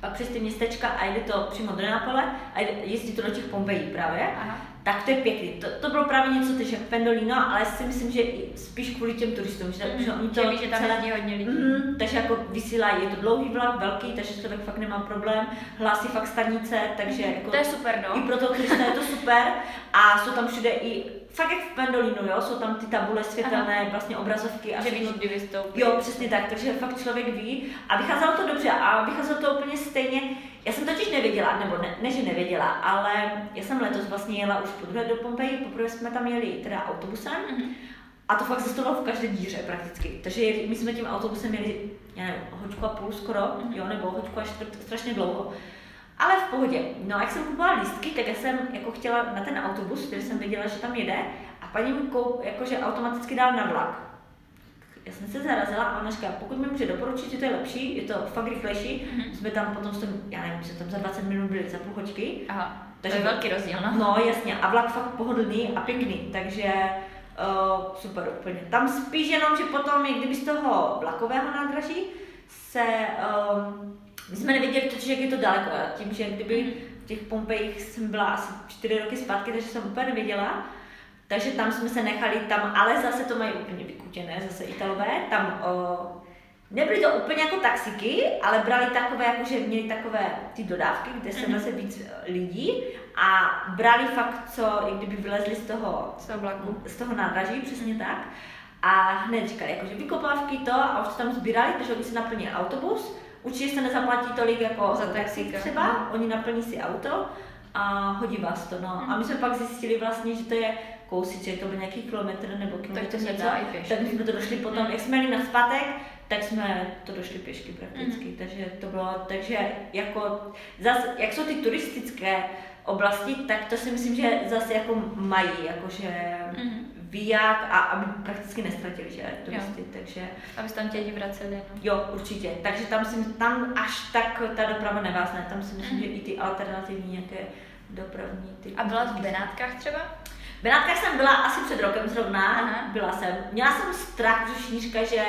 S1: pak přes ty městečka a jde to přímo do Neapole a jezdí to do těch Pompejí právě. Aha tak to je pěkný. To, to bylo právě něco, takže jak Pendolino, ale si myslím, že spíš kvůli těm turistům, že, mm,
S2: že oni to ví, že tam celé, hodně lidí.
S1: Mm, takže jako vysílají, je to dlouhý vlak, velký, takže člověk fakt nemá problém, hlásí fakt stanice, takže mm, jako,
S2: to je super, no.
S1: I pro toho turista je to super a jsou tam všude i fakt jak v Pendolinu, jo, jsou tam ty tabule světelné, Aha. vlastně obrazovky.
S2: A že víš, kdy vystoupí.
S1: Jo, přesně tak, takže fakt člověk ví a vycházelo to dobře a vycházelo to úplně stejně. Já jsem totiž nevěděla, nebo ne, ne že nevěděla, ale já jsem letos vlastně jela už po druhé do Pompeji, poprvé jsme tam jeli teda autobusem. Mm-hmm. A to fakt zastavilo v každé díře prakticky. Takže my jsme tím autobusem měli, já nevím, hoďku a půl skoro, mm-hmm. jo, nebo hoďku a čtvrt, strašně dlouho. Ale v pohodě. No a jak jsem kupovala lístky, tak já jsem jako chtěla na ten autobus, který jsem věděla, že tam jede, a paní mi koup, jakože automaticky dal na vlak. Já jsem se zarazila a ona říká, pokud mi může doporučit, že to je lepší, je to fakt rychlejší, mm-hmm. jsme tam potom, jsem, já nevím, jsme tam za 20 minut byli za půl hoďky.
S2: Aha, takže to je velký rozdíl, no.
S1: No jasně, a vlak fakt pohodlný a pěkný, takže uh, super úplně. Tam spíš jenom, že potom, jak kdyby z toho vlakového nádraží se um, my jsme nevěděli totiž, jak je to daleko. Tím, že kdyby v těch Pompejích jsem byla asi čtyři roky zpátky, takže jsem úplně nevěděla. Takže tam jsme se nechali tam, ale zase to mají úplně vykutěné, zase Italové. Tam o, nebyly to úplně jako taxiky, ale brali takové, jakože měli takové ty dodávky, kde se zase mhm. víc e, lidí a brali fakt, co, i kdyby vylezli z toho,
S2: z toho, vlaku.
S1: z toho nádraží, přesně tak. A hned říkali, jakože vykopávky to a už to tam sbírali, takže oni si naplnili autobus Určitě se nezaplatí tolik jako za taxi třeba, no. oni naplní si auto a hodí vás to. No. A my jsme pak zjistili vlastně, že to je kousíček, to byl nějaký kilometr nebo kilometr
S2: tak něco,
S1: tak my jsme to došli potom, mm. jak jsme jeli na spatek, tak jsme to došli pěšky prakticky, mm. takže to bylo, takže jako, zas, jak jsou ty turistické oblasti, tak to si myslím, že zase jako mají, jakože mm ví jak a aby prakticky nestratili, že, turisty, jo. takže...
S2: Aby se tam tě vraceli, no.
S1: Jo, určitě, takže tam, si, tam až tak ta doprava nevázne, tam si myslím, mm. že i ty alternativní nějaké dopravní ty...
S2: A byla v Benátkách třeba?
S1: V Benátkách jsem byla asi před rokem zrovna, Aha. byla jsem. Měla jsem strach, že šnířka, že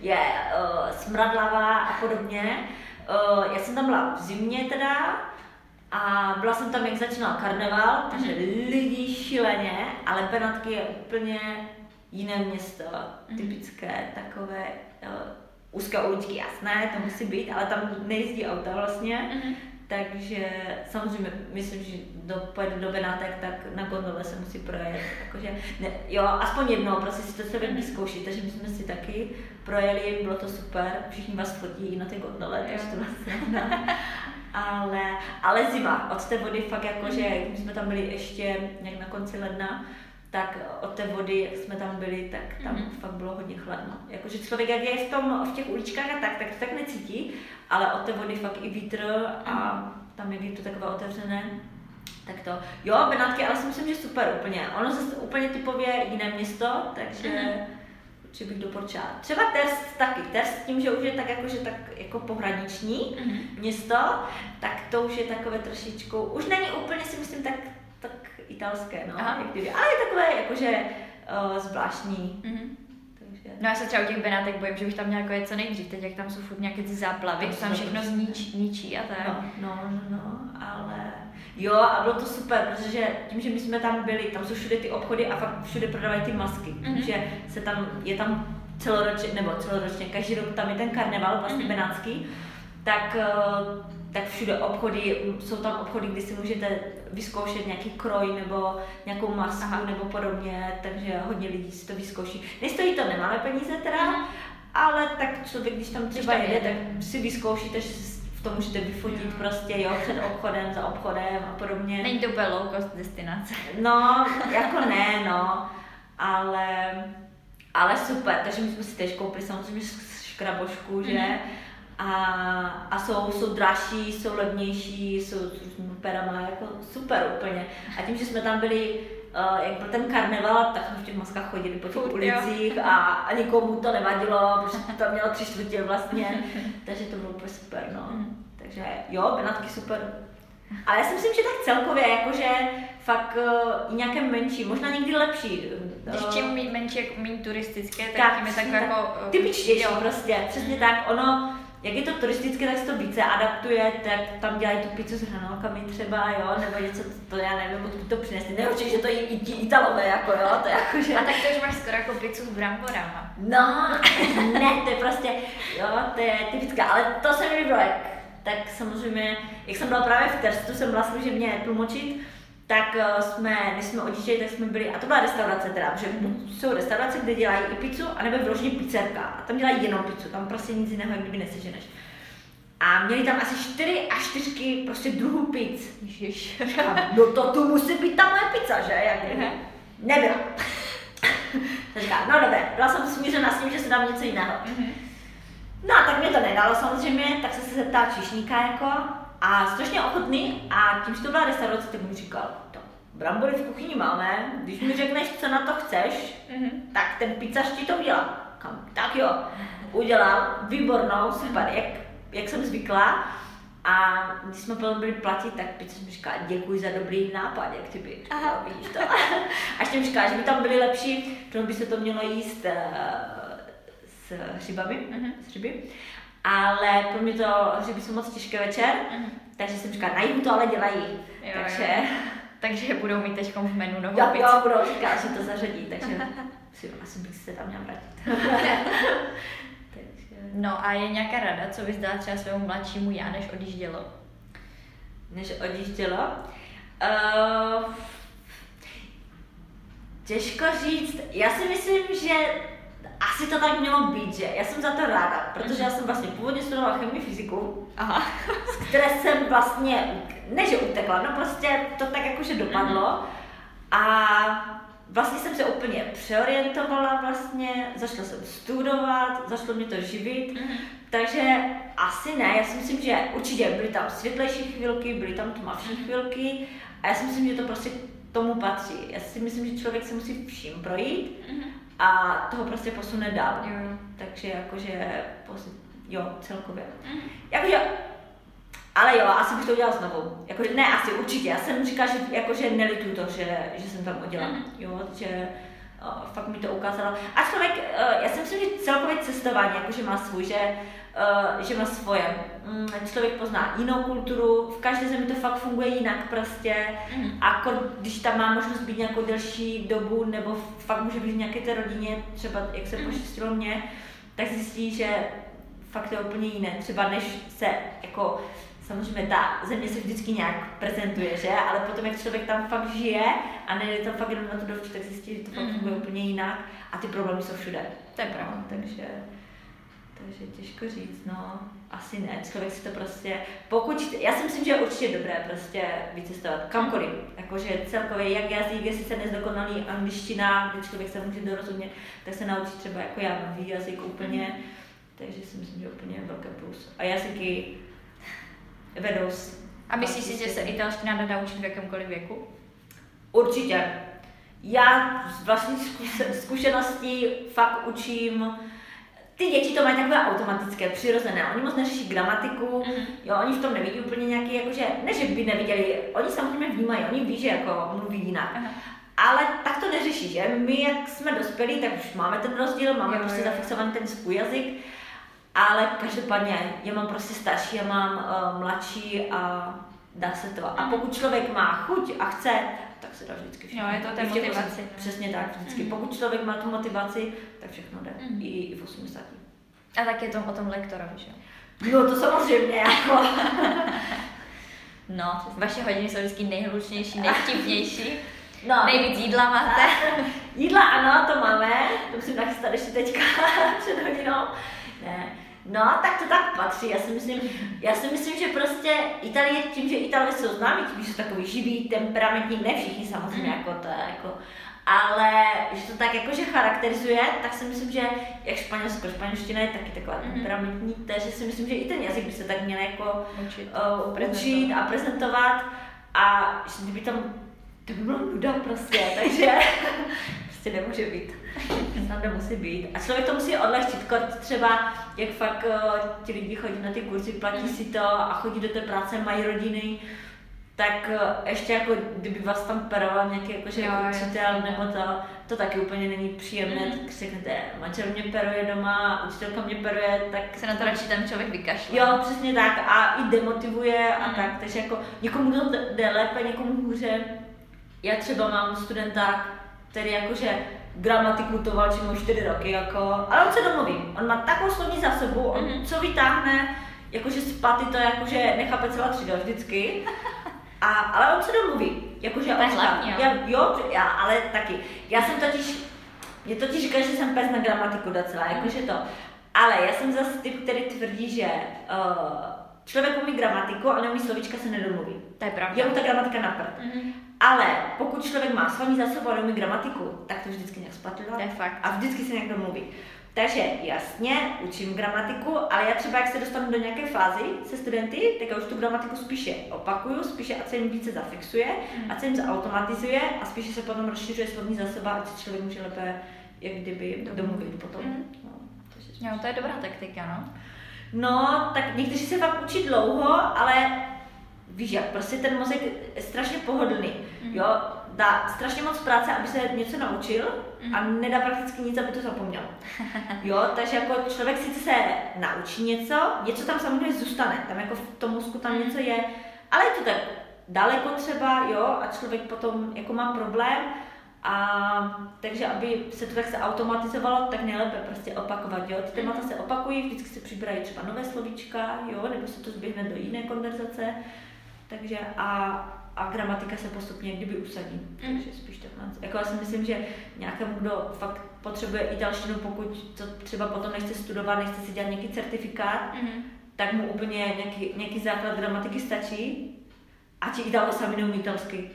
S1: je uh, smradlavá a podobně. Uh, já jsem tam byla v zimě teda, a byla jsem tam, jak začínal karneval, takže mm-hmm. lidi šíleně, ale Benátky je úplně jiné město, mm-hmm. typické, takové uh, úzké uličky, jasné, to musí být, ale tam nejezdí auta vlastně, mm-hmm. takže samozřejmě myslím, že do, pojedu do Benátek, tak na gondole se musí projet, jakože, ne, jo, aspoň jednou, prostě si to se mm-hmm. vyzkoušet, takže my jsme si taky projeli, bylo to super, všichni vás fotí na té gondole, takže to vlastně, ale, ale zima, od té vody fakt jako, že my jsme tam byli ještě nějak na konci ledna, tak od té vody, jak jsme tam byli, tak tam mm-hmm. fakt bylo hodně chladno. Jakože člověk, jak je v, tom, v těch uličkách a tak, tak to tak necítí, ale od té vody fakt i vítr a mm-hmm. tam, jak je to takové otevřené, tak to. Jo, Benátky, ale si myslím, že super úplně. Ono zase úplně typově jiné město, takže mm-hmm. určitě bych doporučila. Třeba Terst taky. Terst tím, že už je tak jako, že tak jako pohraniční mm-hmm. město, tak to už je takové trošičku, už není úplně si myslím tak, tak italské, no, Aha. jak kdyby, ale je takové jakože uh, zvláštní. Mm-hmm.
S2: No já se třeba u těch Benátek bojím, že bych tam měla jako co nejdřív, teď jak tam jsou furt nějaké ty záplavy, tam, tam všechno zničí, ničí a tak.
S1: No, no, no, no, jo a bylo to super, protože tím, že my jsme tam byli, tam jsou všude ty obchody a fakt všude prodávají ty masky, mm-hmm. takže se tam, je tam celoročně, nebo celoročně, každý rok tam je ten karneval vlastně mm-hmm. benátský, tak uh, tak všude obchody, jsou tam obchody, kdy si můžete vyzkoušet nějaký kroj nebo nějakou masku Aha. nebo podobně, takže hodně lidí si to vyzkouší. Nestojí to nemáme peníze teda, Aha. ale tak člověk, když tam třeba jede, tak si vyzkoušíte, že v tom můžete vyfotit jo. prostě, jo, před obchodem, za obchodem a podobně.
S2: Není to úplně low cost destinace.
S1: No, jako ne, no, ale, ale super, takže my jsme si teď koupili samozřejmě škrabošku, že, mm-hmm a, a jsou, jsou dražší, jsou levnější, jsou s různými perama, jako super úplně. A tím, že jsme tam byli, uh, jak byl ten karneval, tak jsme v těch maskách chodili po těch ulicích a, a nikomu to nevadilo, protože tam mělo tři čtvrtě vlastně, takže to bylo úplně super, no. Mhm. Takže jo, Benátky super. Ale já si myslím, že tak celkově, jakože fakt uh, nějaké menší, možná někdy lepší.
S2: Když čím menší, jako méně turistické, tak, tak tím je tak, jako...
S1: Typičtější prostě, přesně tak. Ono, jak je to turistické, tak se to více adaptuje, tak tam dělají tu pizzu s hranolkami třeba, jo, nebo něco, to já nevím, odkud to přinesli. Neurčitě, že to je i ti Italové, jako jo, to jako, že...
S2: A tak to už máš skoro jako pizzu s bramborama.
S1: No, ne, to je prostě, jo, to je typická, ale to se mi líbilo, tak samozřejmě, jak jsem byla právě v Terstu, jsem byla služebně tlumočit, tak uh, jsme, když jsme odjížděli, tak jsme byli, a to byla restaurace teda, že jsou restaurace, kde dělají i pizzu, anebo vyloženě pizzerka. A tam dělají jenom pizzu, tam prostě nic jiného kdyby neseženeš. A měli tam asi čtyři a čtyřky prostě druhů pizz. Ježiš. no to tu musí být ta moje pizza, že? Jak uh-huh. Nebyla. říká, no dobré, byla jsem smířena s tím, že se dám něco jiného. Uh-huh. No a tak mě to nedalo samozřejmě, tak jsem se zeptala čišníka jako, a strašně ochotný a tím, že to byla restaurace, tak mu říkal, to brambory v kuchyni máme, když mi řekneš, co na to chceš, mm-hmm. tak ten pizzař ti to udělá. Kam? Tak jo, udělal, výbornou, super, jak, jak jsem zvykla. A když jsme potom byli platit, tak pizza mi říká, děkuji za dobrý nápad, jak ty by, Aha. vidíš to. Až tím říká, že by tam byly lepší, protože by se to mělo jíst uh, s hřibami, mm-hmm. s hřiby ale pro mě to hřiby jsou moc těžké večer, mm. takže jsem říkala, na to ale dělají. Jo, takže... Jo.
S2: takže budou mít teď v menu novou
S1: jo, Jo, budou říkat, že to zařadí, takže si, asi bych se tam měla vrátit.
S2: No a je nějaká rada, co bys dala třeba svému mladšímu já, než odjíždělo?
S1: Než odjíždělo? Uh, těžko říct. Já si myslím, že asi to tak mělo být, že? Já jsem za to ráda, protože já jsem vlastně původně studovala chemii fyziku, Aha. z které jsem vlastně, ne že utekla, no prostě to tak jakože dopadlo. A vlastně jsem se úplně přeorientovala vlastně, začala jsem studovat, začalo mě to živit, mm-hmm. takže asi ne, já si myslím, že určitě byly tam světlejší chvilky, byly tam tmavší chvilky a já si myslím, že to prostě tomu patří. Já si myslím, že člověk se musí vším projít mm-hmm a toho prostě posune dál. Jo. Takže jakože, jo, celkově. Mm. Jakože, ale jo, asi bych to udělala znovu. Jakože, ne, asi určitě. Já jsem říkala, že jakože nelitu to, že, že jsem tam udělala. Mm. Jo, že uh, fakt mi to ukázalo. A člověk, uh, já si myslím, že celkově cestování jakože má svůj, že že má svoje. Mm, člověk pozná jinou kulturu, v každé zemi to fakt funguje jinak prostě. Mm. A když tam má možnost být nějakou delší dobu, nebo fakt může být v nějaké té rodině, třeba jak se mm. poštěstilo mě, tak zjistí, že fakt to je úplně jiné. Třeba než se jako samozřejmě ta země se vždycky nějak prezentuje, že? Ale potom, jak člověk tam fakt žije a nejde tam fakt jenom na to dovčí, tak zjistí, že to fakt mm. funguje úplně jinak a ty problémy jsou všude.
S2: To je pravda.
S1: Takže takže těžko říct, no, asi ne, člověk si to prostě, pokud, já si myslím, že je určitě dobré prostě vycestovat kamkoliv, jakože celkově jak jazyk, jestli se nezdokonalý angličtina, kde člověk se může dorozumět, tak se naučí třeba jako já nový jazyk úplně, mm. takže si myslím, že úplně velký plus. A jazyky vedou
S2: A myslíš si, že se italština dá naučit v jakémkoliv věku?
S1: Určitě. Já z vlastní zkušeností fakt učím ty děti to mají takové automatické, přirozené. Oni moc neřeší gramatiku, mm. jo, oni v tom nevidí úplně nějaký, jakože, ne, že by neviděli, oni samozřejmě vnímají, oni ví, že jako mluví jinak. Uh-huh. Ale tak to neřeší, že? My, jak jsme dospělí, tak už máme ten rozdíl, máme jo, prostě jo. zafixovaný ten svůj jazyk, ale každopádně, já mám prostě starší, já mám uh, mladší a dá se to. A mhm. pokud člověk má chuť a chce, tak se dá vždycky
S2: všechno. Jo, je to té motivaci.
S1: Přesně tak, vždycky. Mm. Pokud člověk má tu motivaci, tak všechno jde. Mm. I, I v 80.
S2: A tak je to o tom lektorovi, že
S1: No to samozřejmě, jako.
S2: no, vaše hodiny jsou vždycky nejhlučnější, nejvtipnější. No. Nejvíc jídla máte?
S1: jídla ano, to máme. To musím nachystat ještě teďka před hodinou. Ne. No, tak to tak patří. Já si myslím, já si myslím že prostě Itálie, tím, že Italové jsou známí, tím, že jsou takový živý, temperamentní, ne všichni samozřejmě, mm. jako to jako, ale že to tak jakože charakterizuje, tak si myslím, že jak Španělsko, španělština je taky taková mm. temperamentní, takže si myslím, že i ten jazyk by se tak měl jako učit, uh, učit a prezentovat a že kdyby tam, to by bylo nuda prostě, takže prostě nemůže být. Tam musí být. A člověk to musí odlehčit, třeba, jak fakt uh, ti lidi chodí na ty kurzy, platí mm. si to a chodí do té práce, mají rodiny, tak uh, ještě jako kdyby vás tam peroval nějaký jakože jo, učitel jo. nebo to, to taky úplně není příjemné, mm. tak řeknete, manžel mě peruje doma, učitelka mě peruje, tak...
S2: Se na to radši ten člověk vykašle.
S1: Jo, přesně tak a i demotivuje a mm. tak, takže jako někomu to jde lépe, někomu hůře. Já třeba mám studenta, který jakože gramatiku to valčím už 4 roky, jako, ale on se domluví. On má takovou slovní zásobu, on mm-hmm. co vytáhne, jakože z paty to jakože nechápe celá třída vždycky. A, ale on se domluví, jakože on
S2: hlavně,
S1: já, jo, já, ale taky. Já jsem totiž, mě totiž říká, že jsem pes na gramatiku docela, jakože to. Ale já jsem zase typ, který tvrdí, že uh, člověk umí gramatiku, ale neumí slovíčka, se nedomluví.
S2: To je pravda.
S1: Je mu ta gramatika na prd. Mm-hmm. Ale pokud člověk má slovní zásobu a neumí gramatiku, tak to vždycky nějak spatřila.
S2: To je fakt.
S1: A vždycky se někdo mluví. Takže jasně, učím gramatiku, ale já třeba, jak se dostanu do nějaké fázy se studenty, tak já už tu gramatiku spíše opakuju, spíše ať se jim více zafixuje, mm. ať se jim zautomatizuje a spíše se potom rozšiřuje slovní zásoba, ať se člověk může lépe jak kdyby domluvit potom. Mm. No,
S2: to jo, to je dobrá taktika, no.
S1: No, tak někteří se fakt učí dlouho, ale víš jak, prostě ten mozek je strašně pohodlný, mm. jo, dá strašně moc práce, aby se něco naučil mm. a nedá prakticky nic, aby to zapomněl. Jo, takže jako člověk sice se naučí něco, něco tam samozřejmě zůstane, tam jako v tom mozku tam mm. něco je, ale je to tak daleko třeba, jo, a člověk potom jako má problém, a takže, aby se to tak se automatizovalo, tak nejlépe prostě opakovat, jo. Ty témata se opakují, vždycky se přibírají třeba nové slovíčka, jo, nebo se to zběhne do jiné konverzace. Takže a, a gramatika se postupně kdyby usadí. Mm. Takže spíš takhle. Jako já si myslím, že nějakému, kdo fakt potřebuje italštinu, pokud to třeba potom nechce studovat, nechce si dělat nějaký certifikát, mm. tak mu úplně nějaký, nějaký základ gramatiky stačí. A ti Italo sami neumí italsky.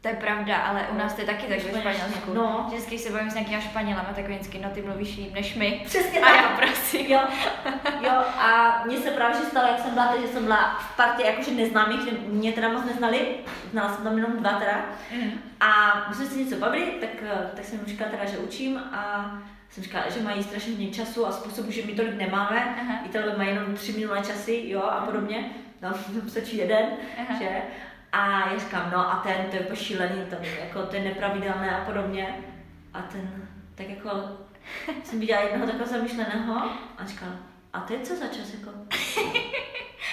S2: To je pravda, ale u nás to je taky tak ve Španělsku. No. Vždycky se bavím s nějakým Španělem a tak vždycky, no ty mluvíš líp než my.
S1: Přesně
S2: a tak. já prosím.
S1: Jo, jo, a mně se právě stalo, jak jsem byla, že jsem byla v partě jakože neznámých, že mě teda moc neznali, znala jsem tam jenom dva teda. Mm. A my jsme si něco bavili, tak, tak jsem říkala teda, že učím a jsem říkala, že mají strašně hodně času a způsobu, že my tolik nemáme. Aha. Italové mají jenom tři minulé časy, jo, a podobně. No, stačí jeden, Aha. že? A já říkám, no a ten, to je jako šílený, to, jako, to je nepravidelné a podobně. A ten, tak jako, jsem viděla jednoho takového zamýšleného a říkal, a to je co za čas, jako?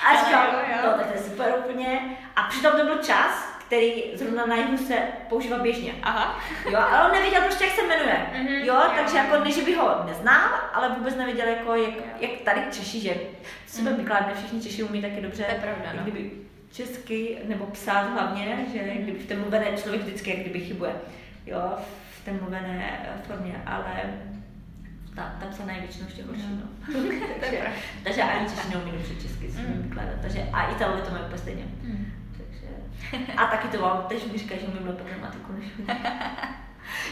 S1: A říkal, no tak to je super úplně. A přitom to byl čas, který zrovna na jihu se používá běžně.
S2: Aha.
S1: Jo, ale on nevěděl prostě, jak se jmenuje. Mm-hmm, jo, jo, takže jako ne, že by ho neznal, ale vůbec nevěděl, jako, jak, jak tady Češi, že sebe mm-hmm. vykládáme, všichni Češi umí taky dobře.
S2: To je pravda, no.
S1: Kdyby česky, nebo psát hlavně, že kdyby v té mluvené člověk vždycky jak kdyby chybuje, jo, v té mluvené formě, ale ta, tam se největšinou ještě horší,
S2: Mm.
S1: no. takže, takže ani češtinu umím před česky si
S2: Mm.
S1: vykládat, takže a Italové to mají úplně stejně.
S2: Mm.
S1: Takže, a taky to mám, teď mi říkají, že umím lépe gramatiku než.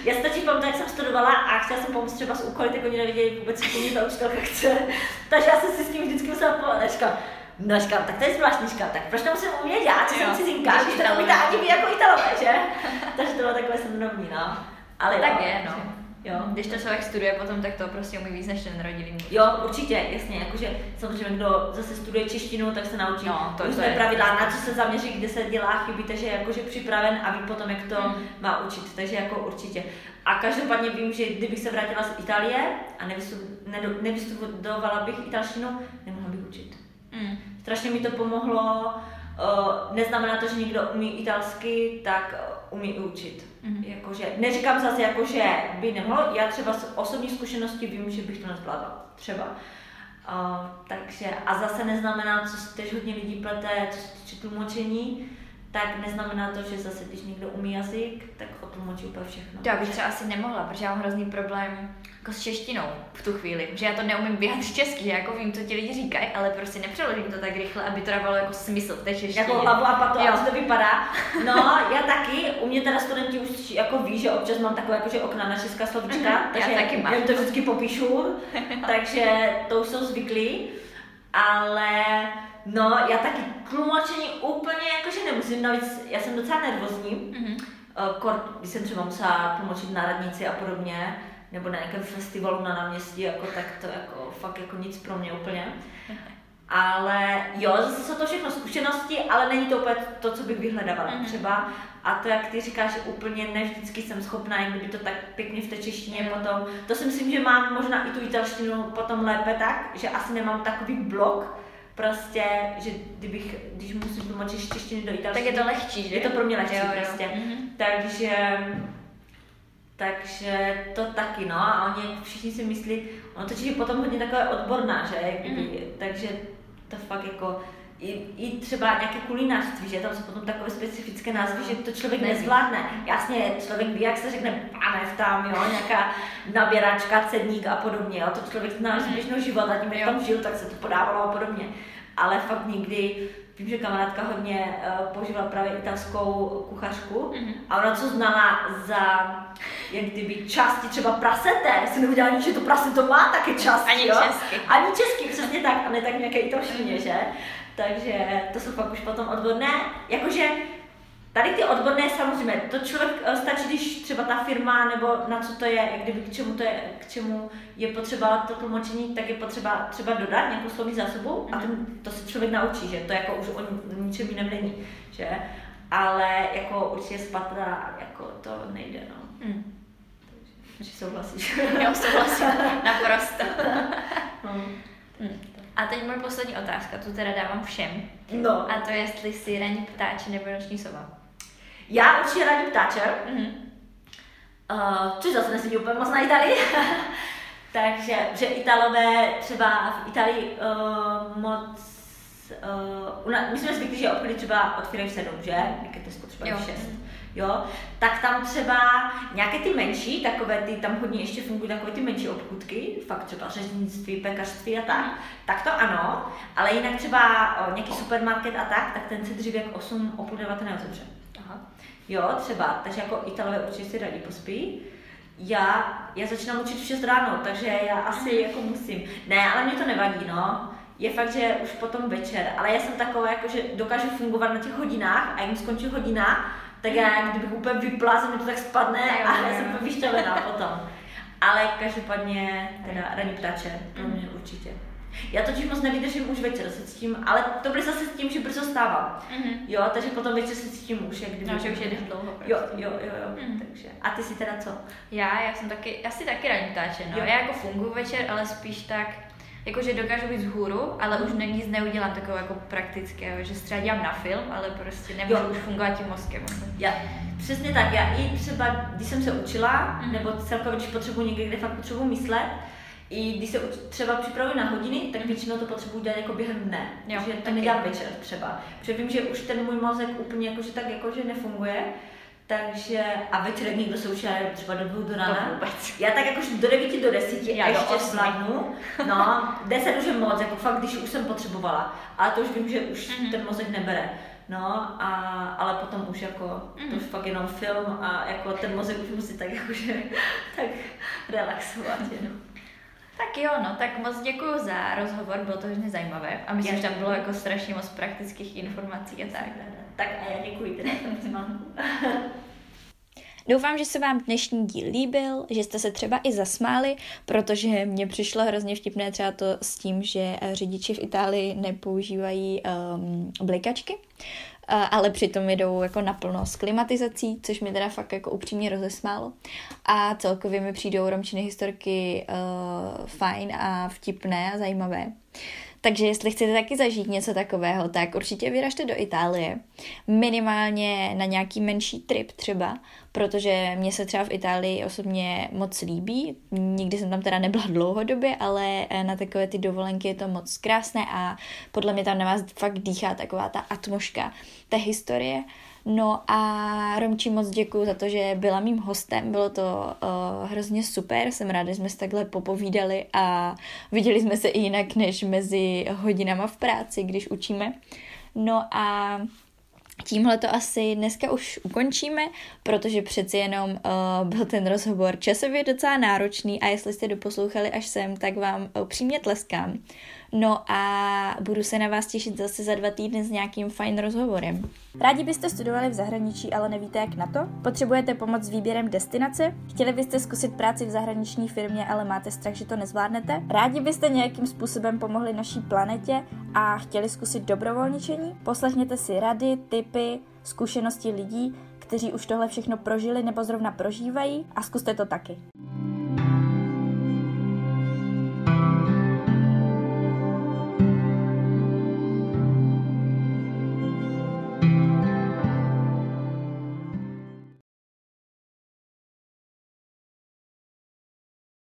S1: Já stačí pamatuju, jak jsem studovala a chtěla jsem pomoct třeba s úkoly, tak oni nevěděli vůbec, co mě ta učitelka chce. Takže já jsem si s tím vždycky musela. Říkám, no říkám, tak to je zvláštní, říkám, tak proč to musím umět já, co
S2: Jo,
S1: jsem cizinka,
S2: když
S1: to neumíte ani vy jako Italové, že? Takže to bylo takové srandovní, no. Ale
S2: Tak
S1: jo,
S2: je, no.
S1: Jo.
S2: Když to člověk studuje potom, tak to prostě umí víc než ten rodilý muž.
S1: Jo, určitě, jasně, jakože samozřejmě, kdo zase studuje češtinu, tak se naučí
S2: No, to- to je-
S1: pravidla, na co se zaměří, kde se dělá chyby, takže je jakože připraven a ví potom, jak to
S2: Mm.
S1: má učit, takže jako určitě. A každopádně vím, že kdybych se vrátila z Itálie a nevystudovala bych italštinu, nemohla bych učit.
S2: Mm.
S1: Strašně mi to pomohlo, uh, neznamená to, že někdo umí italsky, tak umí učit.
S2: Mhm.
S1: Jakože, neříkám zase, jako, že by nemohlo, já třeba z osobní zkušenosti vím, že bych to nezvládla, třeba. Uh, takže, a zase neznamená, co se teď hodně lidí plete, co se týče tlumočení, tak neznamená to, že zase, když někdo umí jazyk, tak otlumočí úplně všechno.
S2: To já bych třeba asi nemohla, protože já mám hrozný problém jako s češtinou v tu chvíli, že já to neumím vyjádřit česky, že jako vím, co ti lidi říkají, ale prostě nepřeložím to tak rychle, aby to dávalo jako smysl v té češtině.
S1: Jako a patu,
S2: Jo.
S1: jak to vypadá. No, já taky, u mě teda studenti už jako ví, že občas mám takové jakože okna na česká slovíčka,
S2: Mhm, já
S1: takže
S2: taky mám.
S1: jim to vždycky popíšu, takže to už jsou zvyklí, ale no, já taky tlumočení úplně jakože nemusím, navíc já jsem docela nervózní,
S2: Mhm.
S1: Eh, kor, když jsem třeba musela tlumočit na radnici a podobně, nebo na nějakém festivalu na náměstí, jako, tak to jako fakt jako nic pro mě úplně. Ale jo, zase jsou to všechno zkušenosti, ale není to úplně to, co bych vyhledávala
S2: Mhm.
S1: mm-hmm. třeba. A to, jak ty říkáš, že úplně ne vždycky jsem schopná, jak kdyby to tak pěkně v té češtině
S2: Jo.
S1: potom. To si myslím, že mám možná i tu italštinu potom lépe tak, že asi nemám takový blok, prostě, že kdybych, když musím tlumočit z češtiny do
S2: Tak
S1: italštiny,
S2: je to lehčí, že?
S1: je to pro mě lehčí
S2: Jo, jo.
S1: prostě.
S2: Mhm.
S1: Takže, takže to taky, no. A oni všichni si myslí, ono totiž je potom hodně takové odborná, že? Kdyby,
S2: Mhm.
S1: Takže to fakt jako, i, i třeba nějaké kulinářství, že tam jsou potom takové specifické názvy, že to člověk
S2: Neví.
S1: nezvládne. Jasně, člověk ví, jak se řekne pánev tam, jo, nějaká naběračka, cedník a podobně, jo, to člověk zná z
S2: Mhm.
S1: běžného života, tím, jak tam žil, tak se to podávalo a podobně. Ale fakt nikdy, vím, že kamarádka hodně uh, používala právě italskou kuchařku
S2: Mhm.
S1: a ona co znala za jak kdyby části třeba prasete, jsem nevěděla ani, že to prase to má také části,
S2: Ani
S1: jo?
S2: česky.
S1: Ani česky, přesně tak, a ne tak nějaké italštině, že? Takže to jsou fakt už potom odborné, jakože Tady ty odborné samozřejmě, to člověk eh, stačí, když třeba ta firma nebo na co to je, jak kdyby k čemu to je, k čemu je potřeba to tlumočení, tak je potřeba třeba dodat nějakou slovní zásobu a ten, to se člověk naučí, že to jako už o ničem jiném není, že? Ale jako určitě spatra, jako to nejde, no.
S2: Mm.
S1: Takže souhlasíš.
S2: Jo, souhlasím, naprosto.
S1: no.
S2: A teď moje poslední otázka, tu teda dávám všem.
S1: no.
S2: A to je, jestli si ranní ptáče nebo noční sova.
S1: Já určitě radím ptáčer,
S2: Mhm.
S1: Uh, což zase nesedí úplně moc na Itálii. Takže, že Italové třeba v Itálii uh, moc, uh, my jsme zvyklí, že obchody třeba otvírají v 7, že? Jak je to třeba v 6. Jo, tak tam třeba nějaké ty menší, takové ty, tam hodně ještě fungují takové ty menší obchůdky, fakt třeba řeznictví, pekařství a tak, tak to ano, ale jinak třeba o, nějaký supermarket a tak, tak ten se dřív jak 8, o půl 9 neotevře.
S2: Aha.
S1: Jo, třeba, takže jako Italové určitě si radí pospí. Já, já začínám učit v 6 ráno, takže já asi jako musím. Ne, ale mě to nevadí, no. Je fakt, že už potom večer, ale já jsem taková, jako, že dokážu fungovat na těch hodinách a jim skončí hodina, tak já jak kdybych úplně vypla, mě to tak spadne a já jsem úplně vyšťavená potom. Ale každopádně teda ranní ptáče, pro mě určitě. Já totiž moc nevydržím už večer se cítím, ale to bylo zase s tím, že brzo stávám.
S2: Mhm.
S1: Jo, takže potom večer se cítím už, jak kdyby.
S2: No, že už jedeš dlouho. Prostě.
S1: Jo, jo, jo, jo.
S2: Mhm.
S1: Takže. A ty si teda co?
S2: Já, já jsem taky, asi taky ranní ptáče, no.
S1: Jo.
S2: Já jako funguji večer, ale spíš tak, jakože dokážu být vzhůru, ale už ne, nic neudělám takového jako praktického, že se třeba dělám na film, ale prostě nemůžu
S1: Jo.
S2: už fungovat tím mozkem.
S1: Já, přesně tak, já i třeba, když jsem se učila,
S2: Mhm.
S1: nebo celkově, když potřebuji někde, kde fakt potřebuji myslet, i když se třeba připravuji na hodiny, tak většinou to potřebuji dělat jako během dne.
S2: Jo,
S1: že to nedělám večer třeba. Protože vím, že už ten můj mozek úplně jakože tak jakože nefunguje, takže a večer někdo se učí třeba do dvou do rána. Já tak jakož do devíti, do desíti Já ještě zvládnu. No, deset už je moc, jako fakt, když už jsem potřebovala. Ale to už vím, že už mm-hmm. ten mozek nebere. No, a, ale potom už jako, mm. to už fakt jenom film a jako ten mozek už musí tak jakože, tak relaxovat jenom.
S2: Tak jo, no, tak moc děkuji za rozhovor, bylo to hodně zajímavé a myslím, že tam bylo jako strašně moc praktických informací a tak.
S1: Tak a já děkuji teda
S2: Doufám, že se vám dnešní díl líbil, že jste se třeba i zasmáli, protože mně přišlo hrozně vtipné třeba to s tím, že řidiči v Itálii nepoužívají um, blikačky, ale přitom jedou jako naplno s klimatizací, což mi teda fakt jako upřímně rozesmálo. A celkově mi přijdou romčiny historky uh, fajn a vtipné a zajímavé. Takže jestli chcete taky zažít něco takového, tak určitě vyražte do Itálie. Minimálně na nějaký menší trip třeba, protože mě se třeba v Itálii osobně moc líbí. Nikdy jsem tam teda nebyla dlouhodobě, ale eh, na takové ty dovolenky je to moc krásné a podle mě tam na vás fakt dýchá taková ta atmoška té historie. No a Romči moc děkuji za to, že byla mým hostem, bylo to uh, hrozně super, jsem ráda, že jsme se takhle popovídali a viděli jsme se i jinak než mezi hodinama v práci, když učíme. No a Tímhle to asi dneska už ukončíme, protože přeci jenom uh, byl ten rozhovor časově docela náročný a jestli jste doposlouchali až sem, tak vám upřímně tleskám. No a budu se na vás těšit zase za dva týdny s nějakým fajn rozhovorem. Rádi byste studovali v zahraničí, ale nevíte jak na to? Potřebujete pomoc s výběrem destinace? Chtěli byste zkusit práci v zahraniční firmě, ale máte strach, že to nezvládnete? Rádi byste nějakým způsobem pomohli naší planetě a chtěli zkusit dobrovolničení? Poslechněte si rady, tipy, zkušenosti lidí, kteří už tohle všechno prožili nebo zrovna prožívají a zkuste to taky.